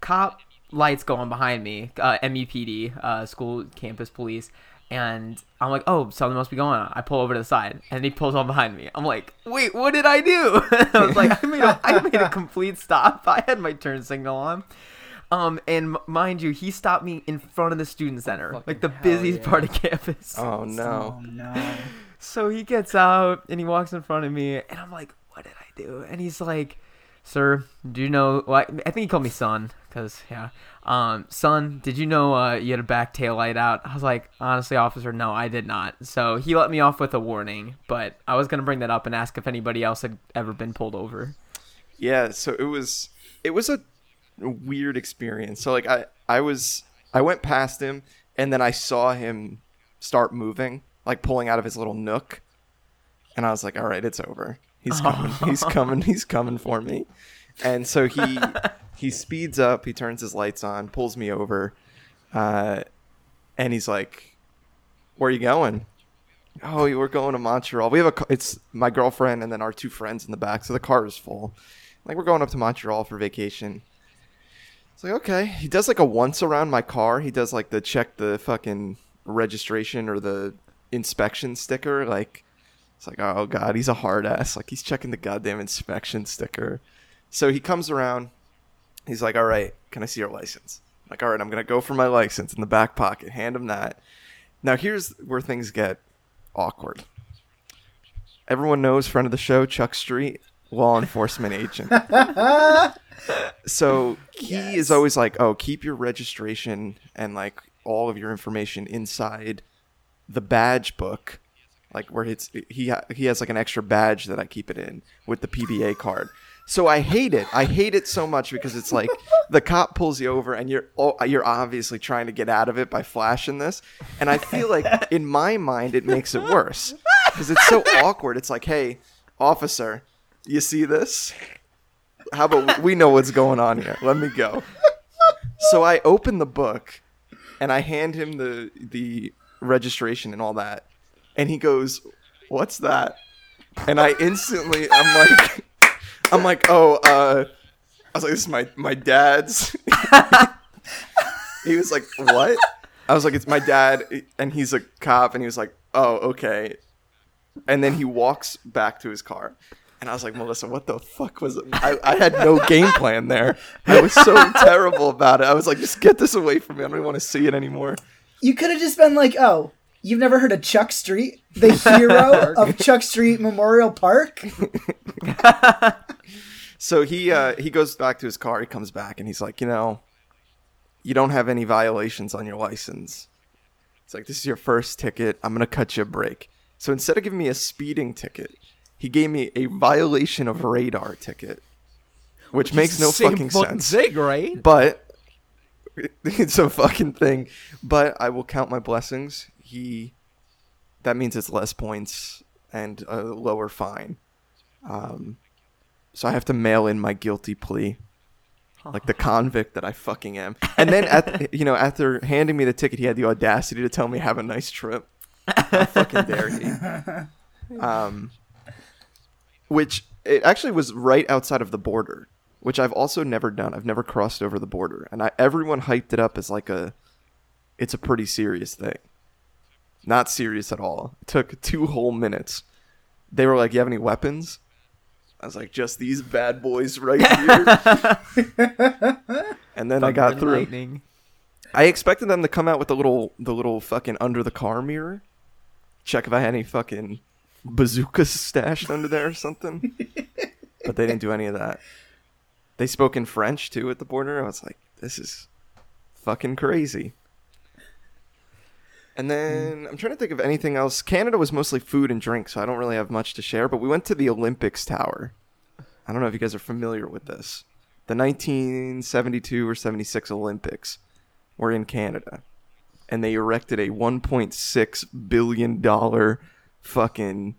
Cop lights going behind me, uh, MEPD, uh, school campus police, and I'm like, oh, something must be going on. I pull over to the side, and he pulls on behind me. I'm like, wait, what did I do? I was like, I made a, I made a complete stop. I had my turn signal on. Um, and m- mind you, he stopped me in front of the student center, Fucking like the hell busiest yeah. part of campus. Oh no. Oh no. So he gets out and he walks in front of me, and I'm like, "What did I do?" And he's like, "Sir, do you know?" Well, I I think he called me son, cause yeah, um, son, did you know uh, you had a back tail light out? I was like, honestly, officer, no, I did not. So he let me off with a warning, but I was gonna bring that up and ask if anybody else had ever been pulled over. Yeah, so it was it was a weird experience. So like I I was I went past him and then I saw him start moving, like pulling out of his little nook. And I was like, "All right, it's over. He's coming. He's coming. He's coming for me." And so he he speeds up, he turns his lights on, pulls me over. Uh and he's like, "Where are you going?" Oh, we're going to Montreal. We have a. It's my girlfriend and then our two friends in the back, so the car is full. Like we're going up to Montreal for vacation. It's like okay. He does like a once around my car. He does like the check the fucking registration or the inspection sticker. Like it's like oh god, he's a hard ass. Like he's checking the goddamn inspection sticker. So he comes around. He's like, all right, can I see your license? I'm like all right, I'm gonna go for my license in the back pocket. Hand him that. Now here's where things get awkward. Everyone knows friend of the show, Chuck Street, law enforcement agent. so he is always like, "Oh, keep your registration and like all of your information inside the badge book, like where it's he he has like an extra badge that I keep it in with the PBA card." So I hate it. I hate it so much because it's like the cop pulls you over and you're oh, you're obviously trying to get out of it by flashing this, and I feel like in my mind it makes it worse because it's so awkward. It's like, hey, officer, you see this? How about we know what's going on here? Let me go. So I open the book and I hand him the the registration and all that, and he goes, "What's that?" And I instantly, I'm like, I'm like, oh, uh, I was like, this is my my dad's. he was like, what? I was like, it's my dad, and he's a cop, and he was like, oh, okay. And then he walks back to his car. And I was like, Melissa, what the fuck was it? I, I had no game plan there. I was so terrible about it. I was like, just get this away from me. I don't even want to see it anymore. You could have just been like, "Oh, you've never heard of Chuck Street, the hero of Chuck Street Memorial Park?" So he uh, he goes back to his car. He comes back and he's like, you know, you don't have any violations on your license. It's like this is your first ticket. I'm gonna cut you a break. So instead of giving me a speeding ticket, he gave me a violation of radar ticket, which makes no Same fucking sense. Zig, right? But it's a fucking thing. But I will count my blessings. He that means it's less points and a lower fine. Um, so I have to mail in my guilty plea, like the convict that I fucking am. And then at you know after handing me the ticket, he had the audacity to tell me have a nice trip. How fucking dare he? Um, which it actually was right outside of the border, which I've also never done. I've never crossed over the border, and I, everyone hyped it up as like a, it's a pretty serious thing. Not serious at all. It took two whole minutes. They were like, "You have any weapons?" I was like, "Just these bad boys right here." and then I got through. lightning. I expected them to come out with the little the little fucking under the car mirror. Check if I had any fucking bazookas stashed under there or something. but they didn't do any of that. They spoke in French too at the border. I was like, this is fucking crazy. And then hmm. I'm trying to think of anything else. Canada was mostly food and drink, so I don't really have much to share. But we went to the Olympics Tower. I don't know if you guys are familiar with this. The 1972 or 76 Olympics were in Canada, and they erected a 1.6 billion dollar fucking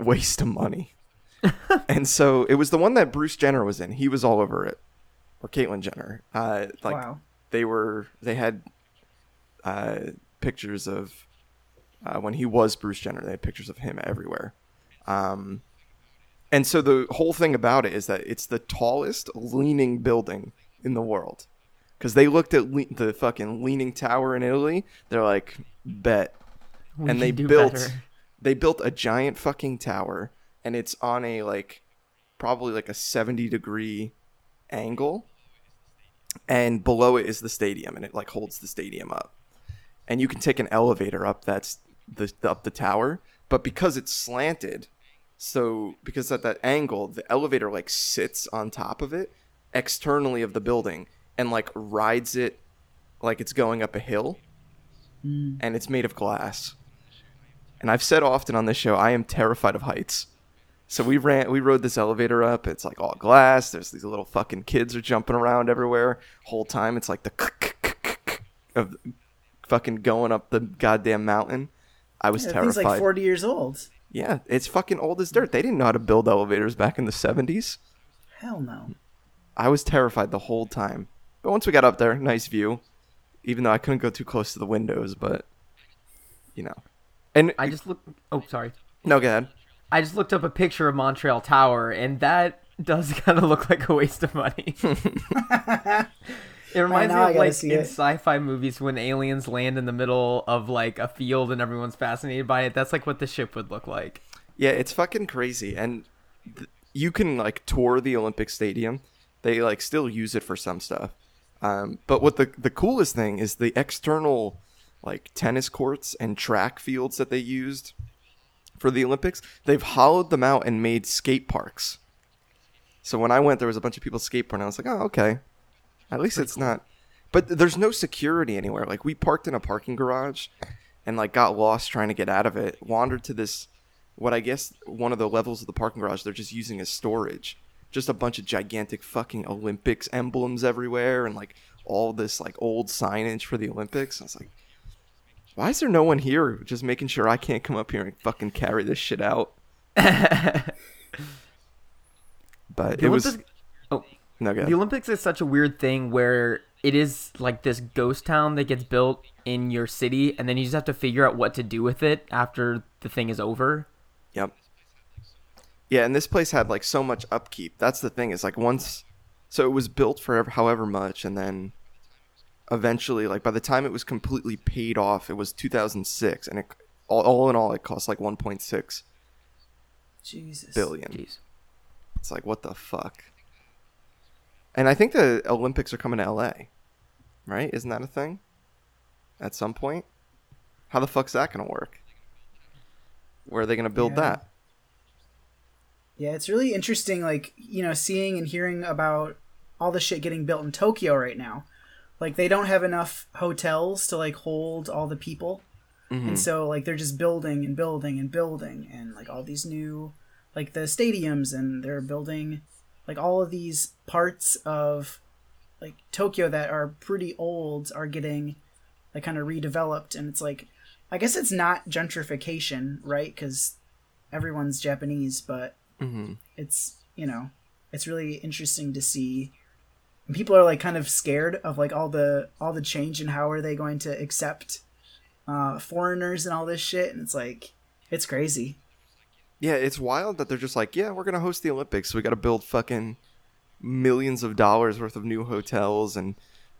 waste of money. and so it was the one that Bruce Jenner was in. He was all over it, or Caitlyn Jenner. Uh, like Wow. they were, they had uh, pictures of uh, when he was Bruce Jenner. They had pictures of him everywhere. Um, and so the whole thing about it is that it's the tallest leaning building in the world. Because they looked at le- the fucking leaning tower in Italy, they're like, bet. We and they built, better. They built a giant fucking tower, and it's on a like, probably like a seventy degree angle, and below it is the stadium, and it like holds the stadium up, and you can take an elevator up that's the up the tower, but because it's slanted, so because at that angle, the elevator like sits on top of it, externally of the building, and like rides it like it's going up a hill, hmm. and it's made of glass. And I've said often on this show, I am terrified of heights. So we ran, we rode this elevator up. It's like all glass. There's these little fucking kids are jumping around everywhere. Whole time, it's like the of fucking going up the goddamn mountain. I was thing's terrified. like 40 years old. Yeah, it's fucking old as dirt. They didn't know how to build elevators back in the 70s. Hell no. I was terrified the whole time. But once we got up there, nice view. Even though I couldn't go too close to the windows, but you know. And I just look. Oh, sorry. no, go ahead. I just looked up a picture of Montreal Tower, and that does kind of look like a waste of money. It reminds now me of like in it. sci-fi movies when aliens land in the middle of like a field and everyone's fascinated by it. That's like what the ship would look like. Yeah, it's fucking crazy, and th- you can like tour the Olympic Stadium. They like still use it for some stuff. Um, but what the the coolest thing is the external like tennis courts and track fields that they used for the Olympics. They've hollowed them out and made skate parks. So when I went, there was a bunch of people skateboarding. I was like, oh, okay. At least it's not. But there's no security anywhere. Like we parked in a parking garage, and like got lost trying to get out of it. Wandered to this, what I guess one of the levels of the parking garage. They're just using as storage. Just a bunch of gigantic fucking Olympics emblems everywhere, and like all this like old signage for the Olympics. I was like, why is there no one here just making sure I can't come up here and fucking carry this shit out? But The it was oh, no the Olympics is such a weird thing where it is like this ghost town that gets built in your city, and then you just have to figure out what to do with it after the thing is over. Yep. Yeah, and this place had like so much upkeep. That's the thing. Is like once, so it was built for however much, and then eventually, like by the time it was completely paid off, it was 2006, and it all, all in all, it cost like 1.6 Jesus. billion. Jeez. It's like what the fuck. And I think the Olympics are coming to LA, right? Isn't that a thing? At some point, how the fuck's that gonna work? Where are they gonna build Yeah. that? Yeah, it's really interesting, like, you know, seeing and hearing about all the shit getting built in Tokyo right now. Like, they don't have enough hotels to, like, hold all the people. And so, like, they're just building and building and building, and, like, all these new, like, the stadiums, and they're building, like, all of these parts of, like, Tokyo that are pretty old are getting, like, kind of redeveloped. And it's like, I guess it's not gentrification, right? Because everyone's Japanese, but Mm-hmm. it's you know it's really interesting to see people are like kind of scared of like all the all the change and how are they going to accept uh foreigners and all this shit and it's like it's crazy Yeah, it's wild that they're just like, yeah, we're gonna host the Olympics, so we got to build fucking millions of dollars worth of new hotels and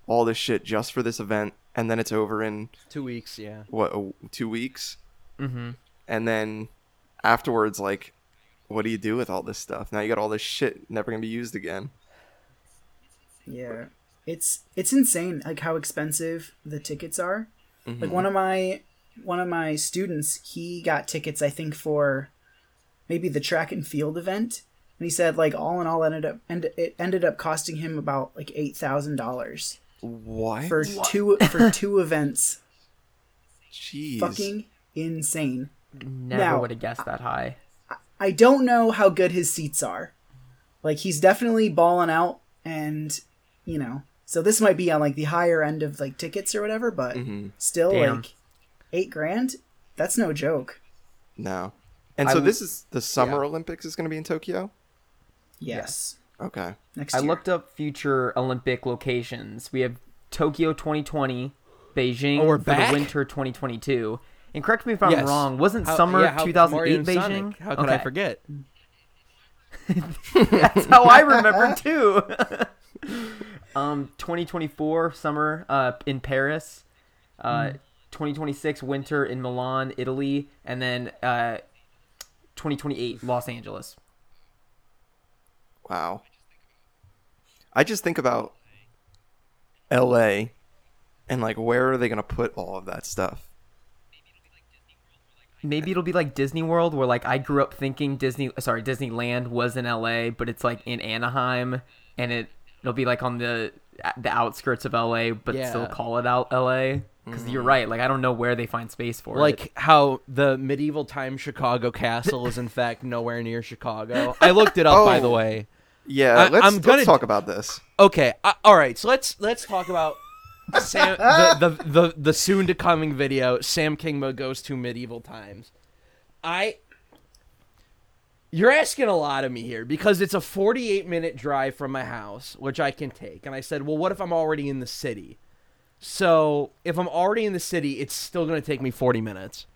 all this shit just for this event, and then it's over in Two weeks, yeah. what a- two weeks, Mm-hmm. and then afterwards, like, what do you do with all this stuff? Now you got all this shit never gonna be used again. Yeah it's it's insane like how expensive the tickets are like mm-hmm. one of my one of my students he got tickets i think for maybe the track and field event and he said like all in all ended up and it ended up costing him about like eight thousand dollars What? for two for two events. Jeez. Fucking insane. Never would have guessed that high. I don't know how good his seats are. Like he's definitely balling out, and you know, so this might be on like the higher end of like tickets or whatever, but Mm-hmm. still Damn. like eight grand. That's no joke. No. And I so w- this is the Summer yeah. Olympics is gonna be in Tokyo. Yes. Okay. Next I looked up future Olympic locations. We have Tokyo 2020, Beijing Oh, we're for back? the winter 2022. And correct me if I'm Yes. wong. Wasn't How- summer yeah, how- 2008 Beijing? Sonic. How could I forget? That's how I remember too. um, 2024 summer uh, in Paris. Uh, 2026 winter in Milan, Italy, and then uh, 2028 Los Angeles. Wow. I just think about LA and like where are they going to put all of that stuff? Maybe it'll be like Disney World, where like I grew up thinking Disney, sorry, Disneyland was in LA, but it's like in Anaheim, and it it'll be like on the the outskirts of LA, but still Yeah. call it out LA. Because you're right, like I don't know where they find space for it. Like how the medieval time Chicago castle is in fact nowhere near Chicago. I looked it up by the Oh. way. Yeah, I- let's, I'm let's gonna- talk about this. Okay, uh, all right. So let's let's talk about Sam, the, the the the soon to coming video. Sam Kingma goes to medieval times. I. You're asking a lot of me here because it's a 48 minute drive from my house, which I can take. And I said, well, what if I'm already in the city? So if I'm already in the city, it's still going to take me 40 minutes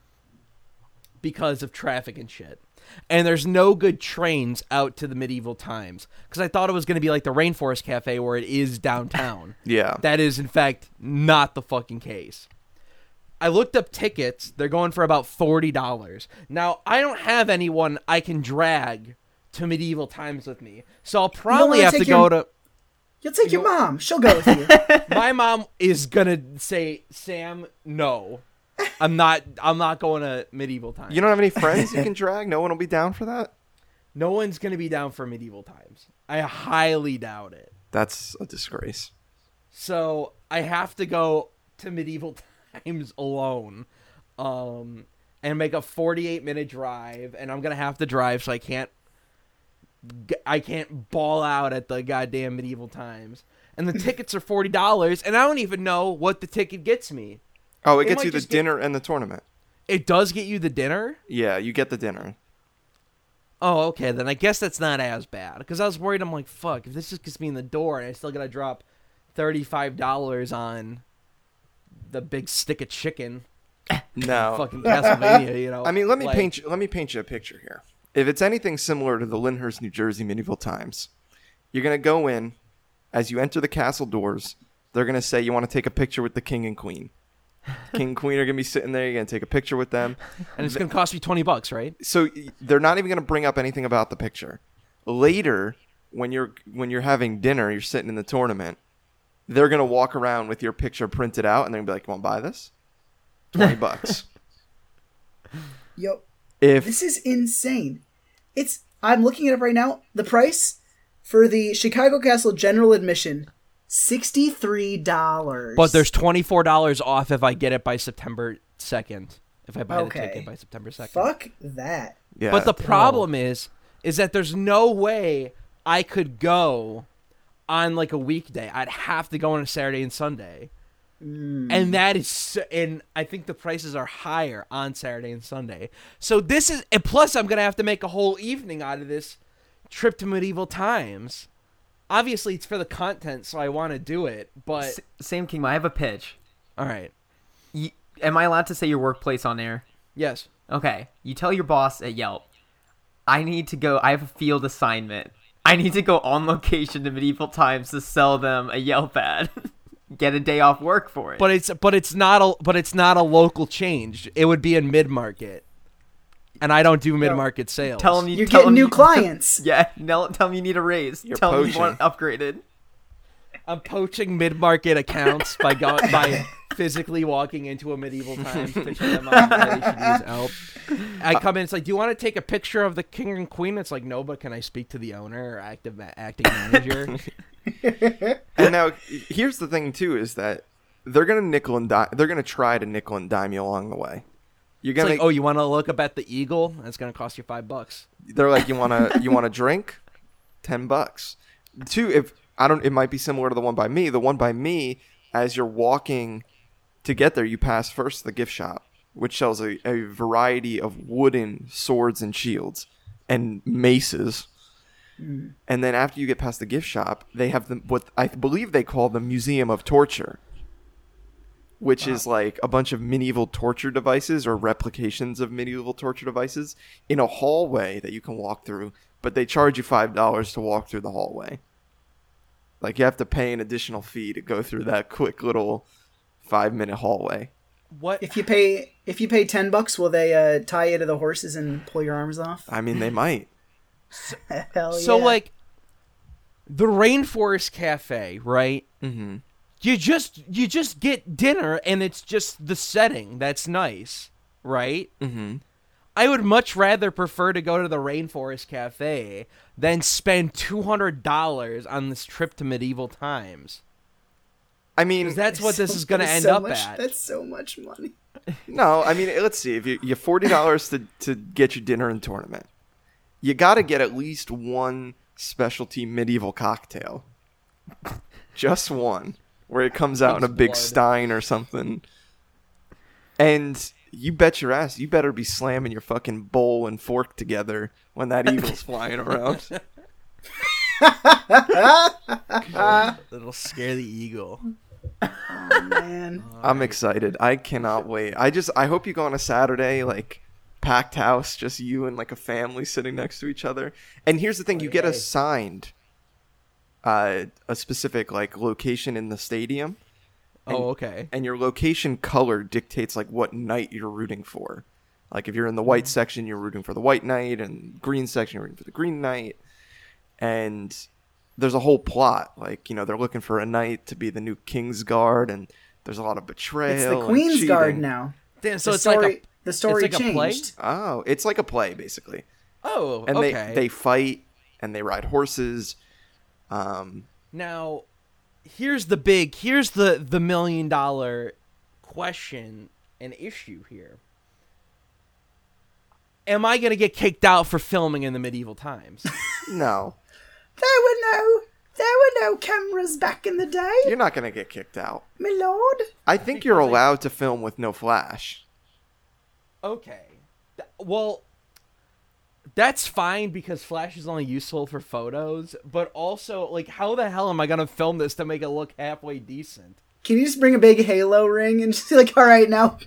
because of traffic and shit. and there's no good trains out to the medieval times because I thought it was going to be like the Rainforest Cafe where it is downtown. Yeah. That is, in fact, not the fucking case. I looked up tickets. They're going for about $40. Now, I don't have anyone I can drag to medieval times with me. So I'll probably have to take go to. You'll take your mom. She'll go with you. My mom is going to say, Sam, no. I'm not I'm not going to medieval times. you don't have any friends you can drag? No one will be down for that? no one's going to be down for medieval times. I highly doubt it. That's a disgrace. So I have to go to medieval times alone, um, and make a 48 minute drive, and I'm gonna have to drive, so I can't, I can't ball out at the goddamn medieval times. And the tickets are forty dollars, and I don't even know what the ticket gets me. Oh, it They gets you the just get- dinner and the tournament. It does get you the dinner. Yeah, you get the dinner. Oh, okay. Then I guess that's not as bad. Because I was worried. I'm like, fuck. If this just gets me in the door, and I still gotta drop thirty-five dollars on the big stick of chicken, No. fucking Castlevania. You know. I mean, let me Like, paint you, let me paint you a picture here. If it's anything similar to the Lyndhurst, New Jersey medieval times, you're gonna go in as you enter the castle doors. They're gonna say you want to take a picture with the king and queen. king and queen are gonna be sitting there. You're gonna take a picture with them. and it's gonna cost you twenty bucks, right? So they're not even gonna bring up anything about the picture. Later, when you're when you're having dinner, you're sitting in the tournament. They're gonna walk around with your picture printed out, and they're gonna be like, "You want to buy this? Twenty bucks." Yo, If this is insane. It's I'm looking at it right now. The price for the Chicago Castle general admission, sixty three dollars. But there's twenty four dollars off if I get it by September second. If I buy Okay. the ticket by September second. fuck that. yeah, But the problem is, is that there's no way I could go on like a weekday. I'd have to go on a Saturday and Sunday, mm. and that is, so, and I think the prices are higher on Saturday and Sunday. So this is, and plus I'm gonna have to make a whole evening out of this trip to medieval times. Obviously, it's for the content, so I want to do it. But S- Sam King, I have a pitch. all right, Y am I allowed to say your workplace on air? yes. Okay. You tell your boss at Yelp, I need to go. I have a field assignment. I need to go on location to medieval times to sell them a Yelp ad. Get a day off work for it. But it's but it's not a but it's not a local change. It would be in mid market, and I don't do mid market sales. tell them you You're tell getting them new you- clients. Yeah, no, tell them you need a raise. You're tell them you want upgraded. I'm poaching mid market accounts by go- by physically walking into a medieval times, pitching them on why they should use Yelp. I come in, it's like, do you want to take a picture of the king and queen? It's like, no, but can I speak to the owner or active acting manager? and now here's the thing too is that they're gonna nickel and dime. They're gonna try to nickel and dime you along the way. You're gonna. like, oh, you want to look up at the eagle? That's gonna cost you five bucks. they're like, you wanna you wanna drink? Ten bucks. Two. If I don't, it might be similar to the one by me. The one by me, as you're walking to get there, you pass first the gift shop, which sells a, a variety of wooden swords and shields and maces. Mm. And then after you get past the gift shop, they have the what I believe they call the Museum of Torture, which is like a bunch of medieval torture devices or replications of medieval torture devices in a hallway that you can walk through, but they charge you five dollars to walk through the hallway. Like you have to pay an additional fee to go through that quick little five minute hallway. What? If you pay if you pay ten bucks, will they uh, tie you to the horses and pull your arms off? I mean, they might. Hell yeah. so like the rainforest cafe, right? Mm-hmm. you just you just get dinner and it's just the setting that's nice right Mm-hmm. I would much rather prefer to go to the rainforest cafe than spend $200 on this trip to medieval times I mean, that's what this is going to end so up much- at That's so much money. No, I mean, let's see. If you you have forty dollars to to get your dinner and tournament, you got to get at least one specialty medieval cocktail, just one, where it comes out in a big blood. stein or something. And you bet your ass, you better be slamming your fucking bowl and fork together when that eagle's flying around. it'll scare the eagle Oh, Man, I'm excited. I cannot wait. I just I hope you go on a Saturday like packed house, just you and like a family sitting next to each other. And here's the thing: you get assigned uh, a specific like location in the stadium, Oh, okay. and your location color dictates like what knight you're rooting for. Like if you're in the white section, you're rooting for the white knight, and green section, you're rooting for the green knight. And there's a whole plot. Like you know, they're looking for a knight to be the new king's guard, and there's a lot of betrayal. It's the Queen's Guard now. Damn, so the it's story, like a the story like a play? changed. Oh, it's like a play basically. oh, okay. and okay. they they fight and they ride horses. Um, Now, here's the big, here's the the million dollar question and issue here. Am I gonna get kicked out for filming in the medieval times? no, There were no, there were no cameras back in the day, you're not gonna get kicked out. my lord. I think you're allowed to film with no flash. okay. Well, that's fine because Flash is only useful for photos, but also, like, how the hell am I gonna film this to make it look halfway decent? Can you just bring a big halo ring and just be like, all right, now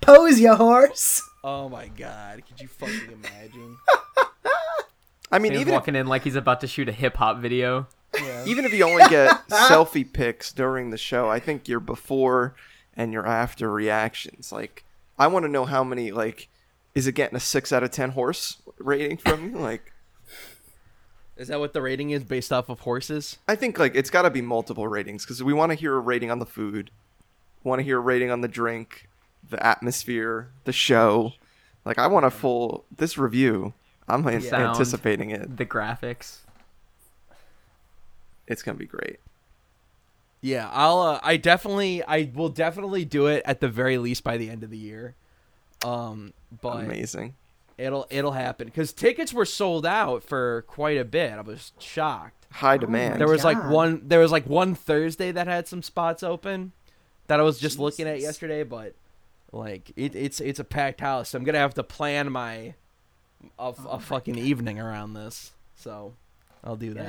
pose your horse? Oh my god, could you fucking imagine? I mean, He's even if, walking in like he's about to shoot a hip hop video. Yeah. even if you only get selfie pics during the show, I think your before and your after reactions. Like, I want to know how many. Like, is it getting a six out of ten horse rating from you? Like, Is that what the rating is based off of horses? I think like it's got to be multiple ratings because we want to hear a rating on the food, want to hear a rating on the drink, the atmosphere, the show. Like I want a full this review. I'm an- anticipating it. The graphics. It's gonna be great. Yeah, I'll. Uh, I definitely. I will definitely do it at the very least by the end of the year. Um, but Amazing. it'll it'll happen because tickets were sold out for quite a bit. I was shocked. High demand. There was like one. There was like one Thursday that had some spots open that I was just looking at yesterday, but like it, it's it's a packed house. So I'm gonna have to plan my a, a fucking evening around this. So I'll do that.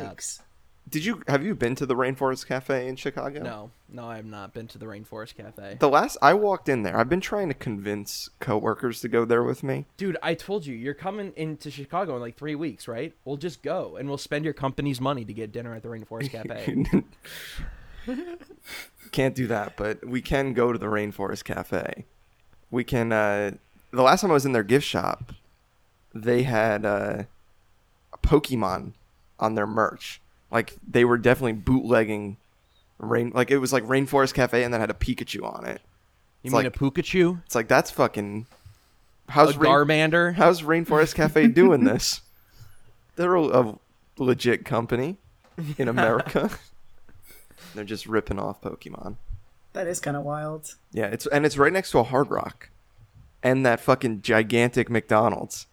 Did you have you been to the Rainforest Cafe in Chicago? No, no, I have not been to the Rainforest Cafe. The last I walked in there, I've been trying to convince coworkers to go there with me. Dude, I told you you're coming into Chicago in like three weeks, right? We'll just go and we'll spend your company's money to get dinner at the Rainforest Cafe. Can't do that, but we can go to the Rainforest Cafe. We can. uh The last time I was in their gift shop, they had uh, a Pokemon on their merch. Like they were definitely bootlegging rain. Like it was like Rainforest Cafe, and then had a Pikachu on it. You It's mean like- a Pikachu? It's like that's fucking. A How's Rain- Garmander? How's Rainforest Cafe doing this? They're a, a legit company in America. They're just ripping off Pokemon. That is kind of wild. Yeah, it's and it's right next to a Hard Rock, and that fucking gigantic McDonald's.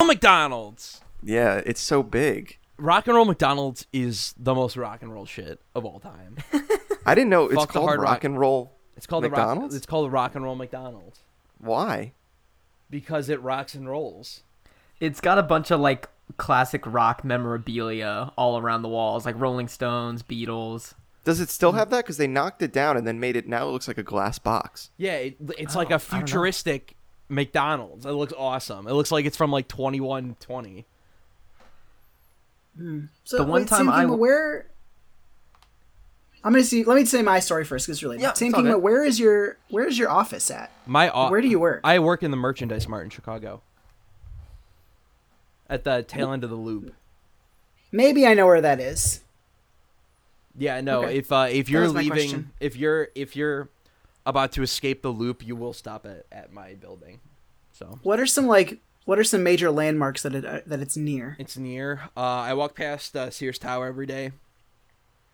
Oh, McDonald's. Yeah, it's so big. Rock and roll McDonald's is the most rock and roll shit of all time. I didn't know it's Fuck the called Hard Rock, Rock. and Roll. It's called the rock. McDonald's? It's called Rock and Roll McDonald's Why? because it rocks and rolls. It's got a bunch of like classic rock memorabilia all around the walls, like Rolling Stones, Beatles. Does it still have that? Because they knocked it down and then made it. Now it looks like a glass box. Yeah, it, it's Oh, like a futuristic McDonald's. It looks awesome. It looks like it's from like 2120. So The one wait, time I w- where I'm gonna see. Let me say my story first because it's related. Yeah, Sam it's all Kingma, good. where is your where is your office at? My o- Where do you work? I work in the merchandise mart in Chicago. At the tail end of the loop. Maybe I know where that is. Yeah, no. Okay. If uh, if you're leaving, question. if you're if you're about to escape the loop, you will stop at at my building. So What are some like what are some major landmarks that it uh, that it's near? it's near. Uh, I walk past uh, Sears Tower every day.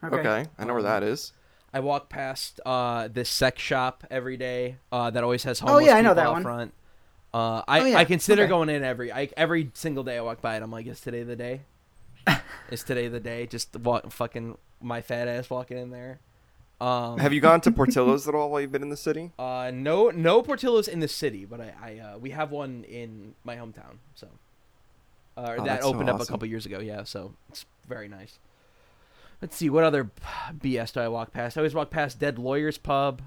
Okay, I know where that is. I walk past uh, this sex shop every day uh, that always has Oh, homeless yeah, I know people that out one. front. Uh, I, Oh, yeah, I consider okay. going in every I, every single day I walk by it. I'm like, is today the day? is today the day? Just walk, fucking my fat ass walking in there. Um, Have you gone to Portillo's at all while you've been in the city? Uh, no, no Portillo's in the city, but I, I uh, we have one in my hometown. So, uh, Oh, that that's so opened up a couple years ago. Yeah, so it's very nice. Let's see what other BS do I walk past. I always walk past Dead Lawyers Pub,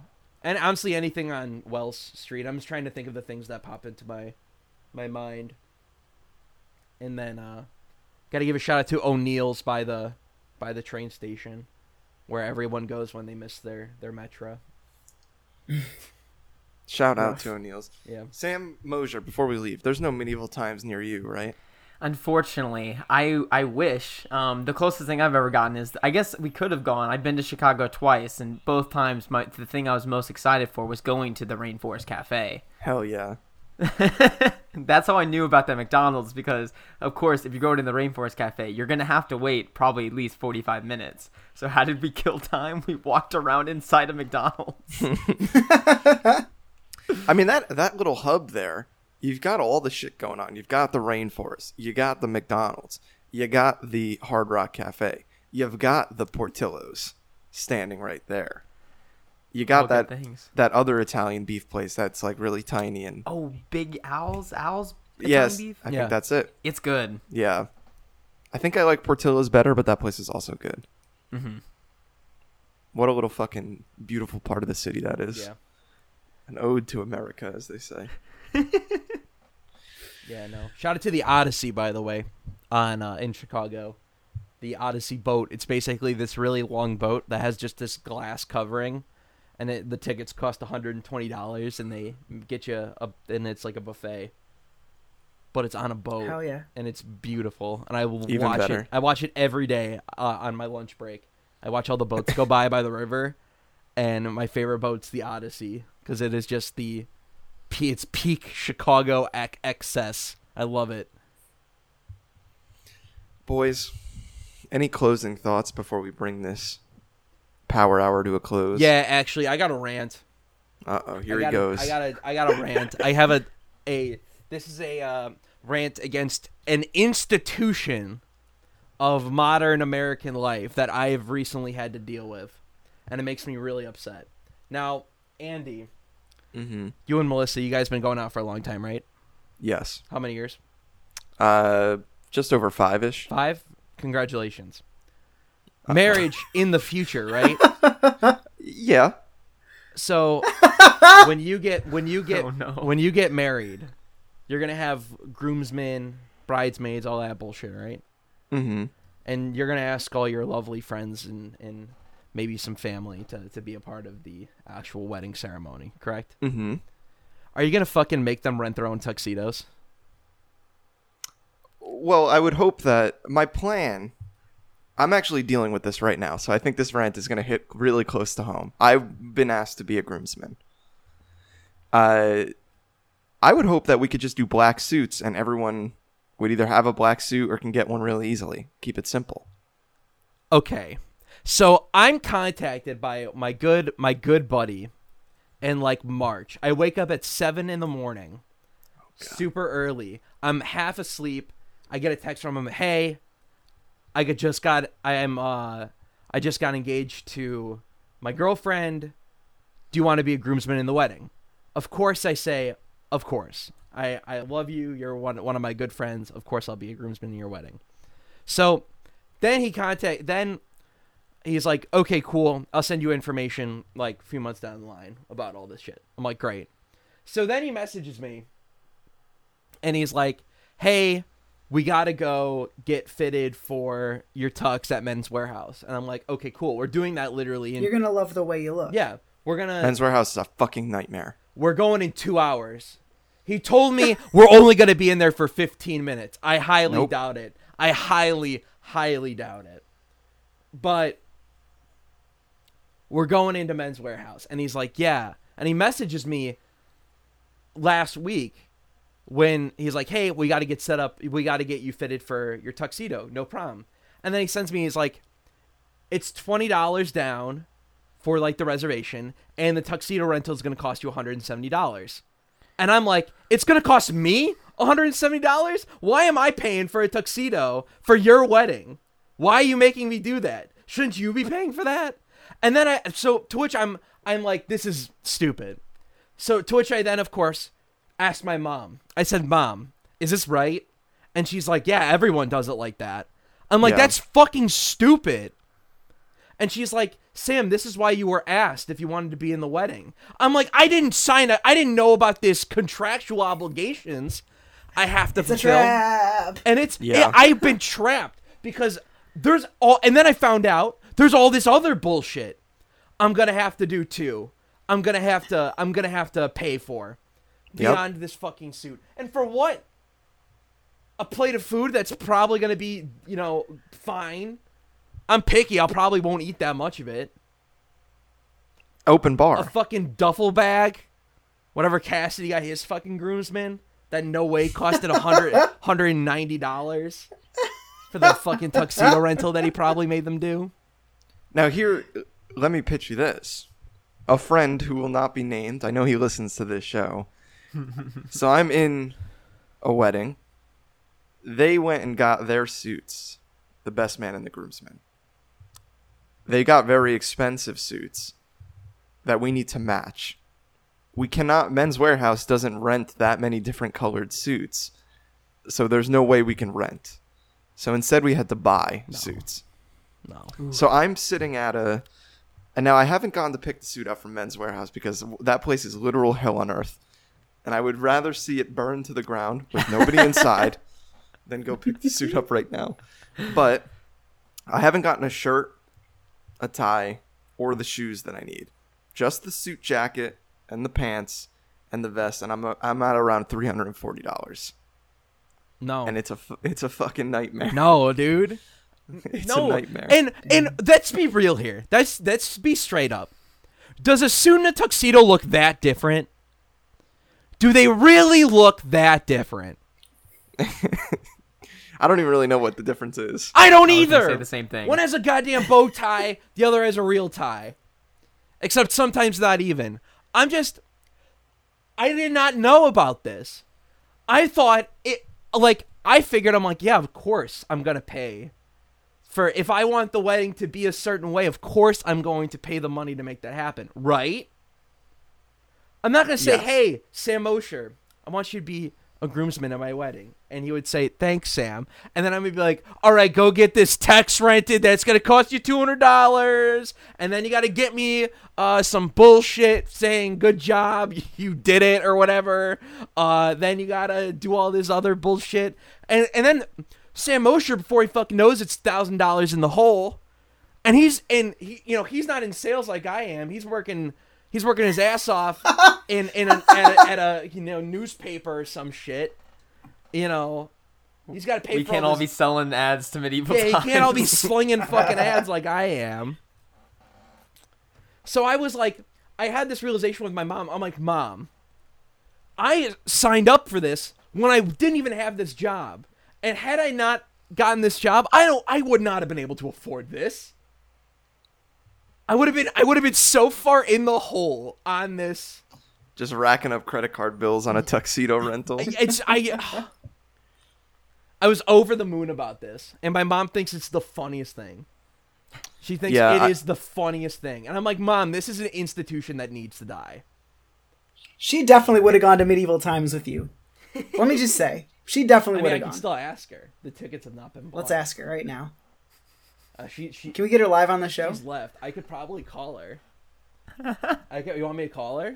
and honestly anything on Wells Street. I'm just trying to think of the things that pop into my my mind. And then uh got to give a shout out to O'Neill's by the by the train station where everyone goes when they miss their their Metra. Shout out to O'Neill's. Yeah. Sam Mosier, before we leave, there's no medieval times near you, right? Unfortunately, I I wish. Um, the closest thing I've ever gotten is I guess we could have gone. I've been to Chicago twice, and both times my the thing I was most excited for was going to the Rainforest Cafe. Hell yeah. That's how I knew about the McDonald's because, of course, if you go to the Rainforest Cafe, you're gonna have to wait probably at least 45 minutes. So how did we kill time? We walked around inside a McDonald's. I mean that that little hub there, you've got all the shit going on. You've got the rainforest, you got the McDonald's, you got the Hard Rock Cafe, you've got the Portillo's standing right there. You got that things. that other Italian beef place that's like really tiny and Oh, Big Owls, Owls. Italian yes, beef? I Yeah. think that's it. it's good. Yeah, I think I like Portillo's better, but that place is also good. hmm What a little fucking beautiful part of the city that is. Yeah. An ode to America, as they say. Yeah, no. Shout out to the Odyssey, by the way, on uh, in Chicago. The Odyssey boat. It's basically this really long boat that has just this glass covering, and it, the tickets cost one hundred and twenty dollars, and they get you a, and it's like a buffet. But it's on a boat, Hell yeah. and it's beautiful, and I will Even watch better. it. I watch it every day uh, on my lunch break. I watch all the boats go by by the river, and my favorite boat's the Odyssey because it is just the, it's peak Chicago ac- excess. I love it. Boys, any closing thoughts before we bring this power hour to a close? Yeah, actually, I got a rant. Uh oh, here he goes. I got a, I got a rant. I have a, a. This is a uh, rant against an institution of modern American life that I have recently had to deal with, and it makes me really upset. Now, Andy, mm-hmm. you and Melissa, you guys been going out for a long time, right? Yes. How many years? Uh, just over five ish. Five. Congratulations. Marriage in the future, right? Yeah. So when you get when you get Oh, no. when you get married, you're gonna have groomsmen, bridesmaids, all that bullshit, right? Mm-hmm. And you're gonna ask all your lovely friends and and maybe some family to to be a part of the actual wedding ceremony, correct? Mm-hmm. Are you gonna fucking make them rent their own tuxedos? Well, I would hope that my plan. I'm actually dealing with this right now, so I think this rant is going to hit really close to home. I've been asked to be a groomsman. Uh, I would hope that we could just do black suits, and everyone would either have a black suit or can get one really easily. Keep it simple. Okay. So I'm contacted by my good my good buddy in like March. I wake up at seven in the morning. super early. I'm half asleep. I get a text from him, hey, I just got I am uh I just got engaged to my girlfriend. Do you want to be a groomsman in the wedding? Of course I say, of course. I, I love you. You're one one of my good friends. Of course I'll be a groomsman in your wedding. So then he contact then he's like, okay, cool. I'll send you information like a few months down the line about all this shit. I'm like, great. So then he messages me and he's like, hey, we got to go get fitted for your tux at Men's Wearhouse. And I'm like, okay, cool. We're doing that literally in You're gonna love the way you look. Yeah, we're going to Men's Wearhouse is a fucking nightmare. we're going in 2 hours. He told me we're only going to be in there for 15 minutes. I highly Nope. doubt it. I highly highly doubt it. But we're going into Men's Wearhouse and he's like, "Yeah." And he messages me last week when he's like, "Hey, we got to get set up. We got to get you fitted for your tuxedo. No problem." And then he sends me he's like, "It's $20 down for like the reservation and the tuxedo rental is going to cost you $170." And I'm like, "It's going to cost me $170? Why am I paying for a tuxedo for your wedding? Why are you making me do that? Shouldn't you be paying for that?" And then I so to which I'm I'm like, "This is stupid." So to which I then, of course, asked my mom. I said, "Mom, is this right?" And she's like, "Yeah, everyone does it like that." I'm like, Yeah. "That's fucking stupid." And she's like, "Sam, this is why you were asked if you wanted to be in the wedding." I'm like, "I didn't sign it. I didn't know about this contractual obligations." I have to It's a fulfill. trap. And it's Yeah. I've been trapped because there's all and then I found out there's all this other bullshit I'm gonna have to do too. I'm gonna have to I'm gonna have to pay for Yep. beyond this fucking suit. And for what? A plate of food that's probably gonna be, you know, fine. I'm picky, I'll probably won't eat that much of it. Open bar. A fucking duffel bag. Whatever Cassidy got his fucking groomsmen. That no way costed a hundred hundred and ninety dollars for the fucking tuxedo rental that he probably made them do. Now here, let me pitch you this. A friend who will not be named. I know he listens to this show. so I'm in a wedding. They went and got their suits, the best man and the groomsmen. They got very expensive suits that we need to match. We cannot Men's Wearhouse doesn't rent that many different colored suits. So there's no way we can rent. So instead we had to buy suits. No. So I'm sitting at a, and now I haven't gone to pick the suit up from Men's Wearhouse because that place is literal hell on earth, and I would rather see it burn to the ground with nobody inside than go pick the suit up right now. But I haven't gotten a shirt, a tie, or the shoes that I need. Just the suit jacket and the pants and the vest, and I'm a, I'm at around three hundred and forty dollars, No. and it's a it's a fucking nightmare. no, dude. it's no. a nightmare. And and let's be real here. Let's let's be straight up. Does a suit and a tuxedo look that different? Do they really look that different? I don't even really know what the difference is. I don't I either. say the same thing. One has a goddamn bow tie, the other has a real tie. Except sometimes not even. I'm just I did not know about this. I thought it like I figured I'm like, yeah, of course I'm going to pay for if I want the wedding to be a certain way, of course I'm going to pay the money to make that happen, right? I'm not going to say, Yes. "Hey, Sam Mosier, I want you to be a groomsman at my wedding." And he would say, "Thanks, Sam." And then I'm going to be like, "All right, go get this text rented. That's going to cost you $200." And then you got to get me uh, some bullshit saying, "Good job, you did it" or whatever. Uh, then you got to do all this other bullshit. And and then Sam Mosier before he fucking knows it's $1000 in the hole and he's in he, you know he's not in sales like I am. He's working he's working his ass off in in an, at, a, at a you know newspaper or some shit. You know, he's got to pay. we for can't all all this- be selling ads to medieval yeah, you times. can't all be slinging fucking ads like I am. So I was like, I had this realization with my mom. I'm like, Mom, I signed up for this when I didn't even have this job, and had I not gotten this job, I don't, I would not have been able to afford this. I would have been, I would have been so far in the hole on this. Just racking up credit card bills on a tuxedo rental. It's I. I was over the moon about this, and my mom thinks it's the funniest thing. She thinks Yeah, it is I- the funniest thing, and I'm like, Mom, this is an institution that needs to die. She definitely would have gone to medieval times with you. Let me just say, she definitely I would mean, I have can gone. still ask her. The tickets have not been. Bought. Let's ask her right now. Uh, she she Can we get her live on the show? she's left. I could probably call her. I can, you want me to call her?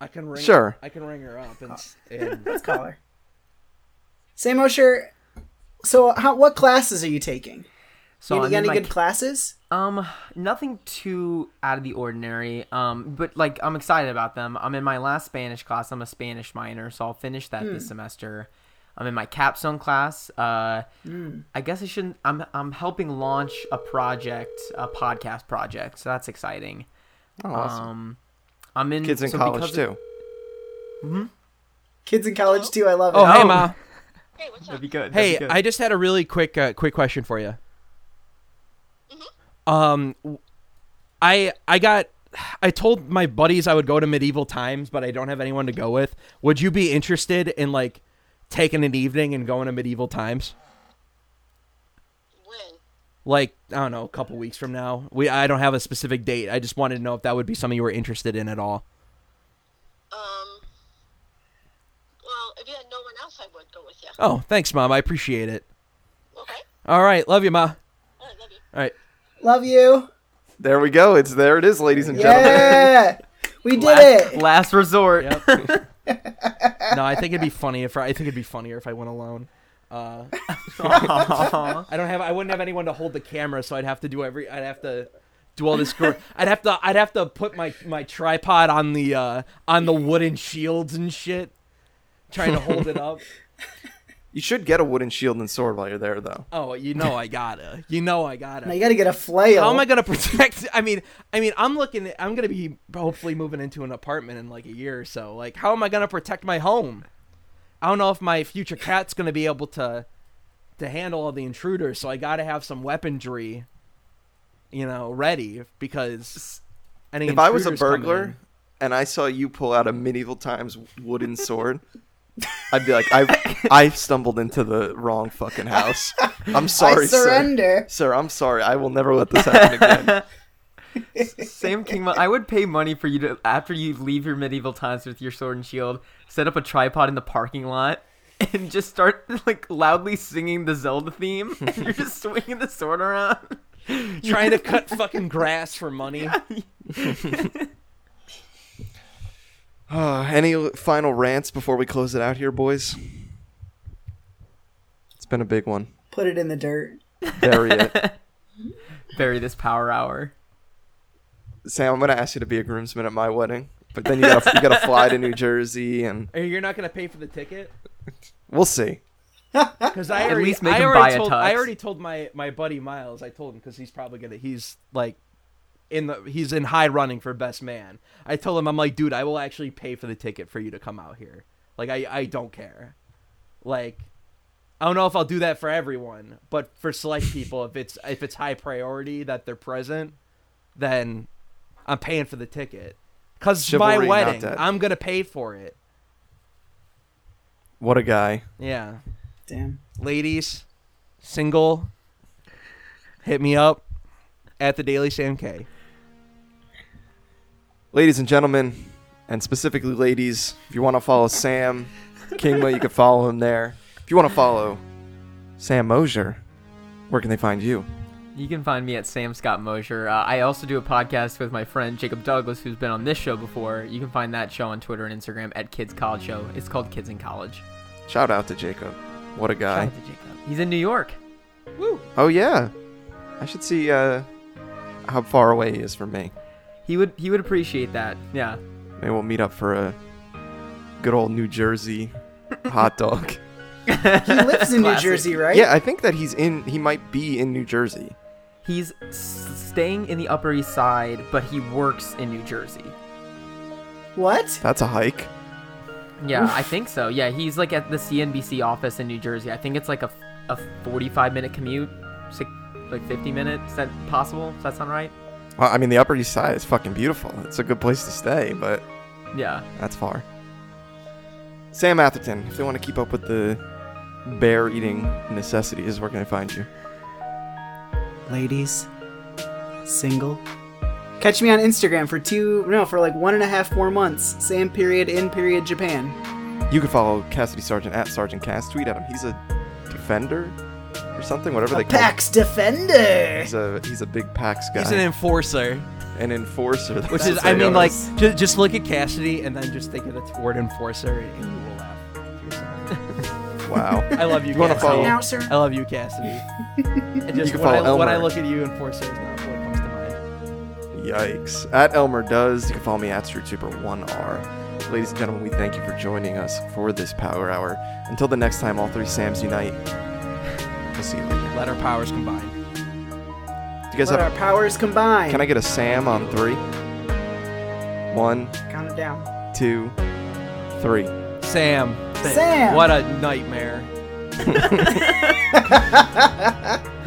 I can ring. Sure. I can ring her up and. s- and Let's call her. Sam Mosier, so how, what classes are you taking? So you I'm any my good classes? Um, nothing too out of the ordinary. Um, but like I'm excited about them. I'm in my last Spanish class. I'm a Spanish minor, so I'll finish that Hmm. this semester. I'm in my capstone class. Uh, Hmm. I guess I shouldn't. I'm I'm helping launch a project, a podcast project. So that's exciting. Oh, awesome. Um, I'm in Kids in so college because- too. Kids in college too. I love it. oh, hey, Oh. ma. Hey, what's up? That'd be good. that'd Hey, be good. I just had a really quick uh, quick question for you. Um, w- I I got I told my buddies I would go to medieval times, but I don't have anyone to go with. Would you be interested in like taking an evening and going to medieval times? When? Like I don't know, a couple weeks from now. We I don't have a specific date. I just wanted to know if that would be something you were interested in at all. Um. Well, if you had no one else, I would go with you. Oh, thanks, mom. I appreciate it. Okay. All right, love you, ma. All right, love you. All right. Love you. There we go. It's there. It is, ladies and gentlemen. Yeah, we did last, it. last resort. Yep. no, I think it'd be funny if I, I think it'd be funnier if I went alone. Uh, I don't have I wouldn't have anyone to hold the camera, so I'd have to do every I'd have to do all this. gr- I'd have to I'd have to put my my tripod on the uh, on the wooden shields and shit, trying to hold it up. You should get a wooden shield and sword while you're there, though. Oh, you know I gotta. You know I gotta. Now you got to get a flail. How am I gonna protect? I mean, I mean, I'm looking. At, I'm gonna be hopefully moving into an apartment in like a year or so. Like, how am I gonna protect my home? I don't know if my future cat's gonna be able to to handle all the intruders. So I gotta have some weaponry, you know, ready because any. If I was a burglar in- and I saw you pull out a medieval times wooden sword, I'd be like, I I stumbled into the wrong fucking house. I'm sorry, I surrender. sir. Sir, I'm sorry. I will never let this happen again. Sam Kingma, I would pay money for you to after you leave your medieval times with your sword and shield, set up a tripod in the parking lot and just start like loudly singing the Zelda theme. And you're just swinging the sword around. trying to cut fucking grass for money. Uh, any final rants before we close it out here, boys? It's been a big one. Put it in the dirt. Bury it. Bury this power hour. Sam, I'm gonna ask you to be a groomsman at my wedding, but then you gotta you gotta fly to New Jersey, and Or You're not gonna pay for the ticket. we'll see. Because I At already, least make I him already buy a told, I already told my my buddy Miles. I told him because he's probably gonna. He's like, in the he's in high running for best man. I told him I'm like, dude, I will actually pay for the ticket for you to come out here. Like I I don't care. Like, I don't know if I'll do that for everyone, but for select people, if it's if it's high priority that they're present, then I'm paying for the ticket. Cause it's my wedding. I'm gonna pay for it. What a guy. Yeah. Damn. ladies, single, hit me up at the Daily Sam K. Ladies and gentlemen, and specifically ladies, if you want to follow Sam Kingma, you can follow him there. If you want to follow Sam Mosier, where can they find you? You can find me at Sam Scott Mosier. Uh, I also do a podcast with my friend Jacob Douglas, who's been on this show before. You can find that show on Twitter and Instagram at Kids College Show. It's called Kids in College. Shout out to Jacob. What a guy. Shout out to Jacob. He's in New York. Woo. Oh yeah. I should see uh, how far away he is from me. He would he would appreciate that. Yeah. Maybe we'll meet up for a good old New Jersey hot dog. He lives in New Jersey, right? Yeah, I think that he's in. He might be in New Jersey. He's s- staying in the Upper East Side, but he works in New Jersey. What? That's a hike. Yeah, Oof. I think so. Yeah, he's like at the CNBC office in New Jersey. I think it's like a, a 45 minute commute, six, like 50 minutes. Is that possible? Does that sound right? Well, I mean, the Upper East Side is fucking beautiful. It's a good place to stay, but Yeah. that's far. Sam Atherton, if they want to keep up with the bear eating necessities, where can I find you? Ladies, single. Catch me on Instagram for two, no, for like one and a half more months. Sam period in period Japan. You can follow Cassidy Sargent at Sergeant Cass. Tweet at him. He's a defender or something, whatever A they call. PAX defender. He's a he's a big PAX guy, He's an enforcer, an enforcer. which is, I mean, like, just, just look at Cassidy and then just think of the word enforcer and you will laugh to yourself. wow. I love you, You wanna Cassidy. follow- Now, sir. I love you, Cassidy. And just can when, I, follow when I Elmer. look at you, enforcer is not what comes to mind. Yikes. At Elmer Does. You can follow me at Street Super 1R. Ladies and gentlemen, we thank you for joining us for this Power Hour. Until the next time, all three Sams unite. We'll see you later. Let our powers combine. Do you guys Let our powers combine. Can I get a Sam on three? One, count it down? two, three. Sam, Sam. what a nightmare.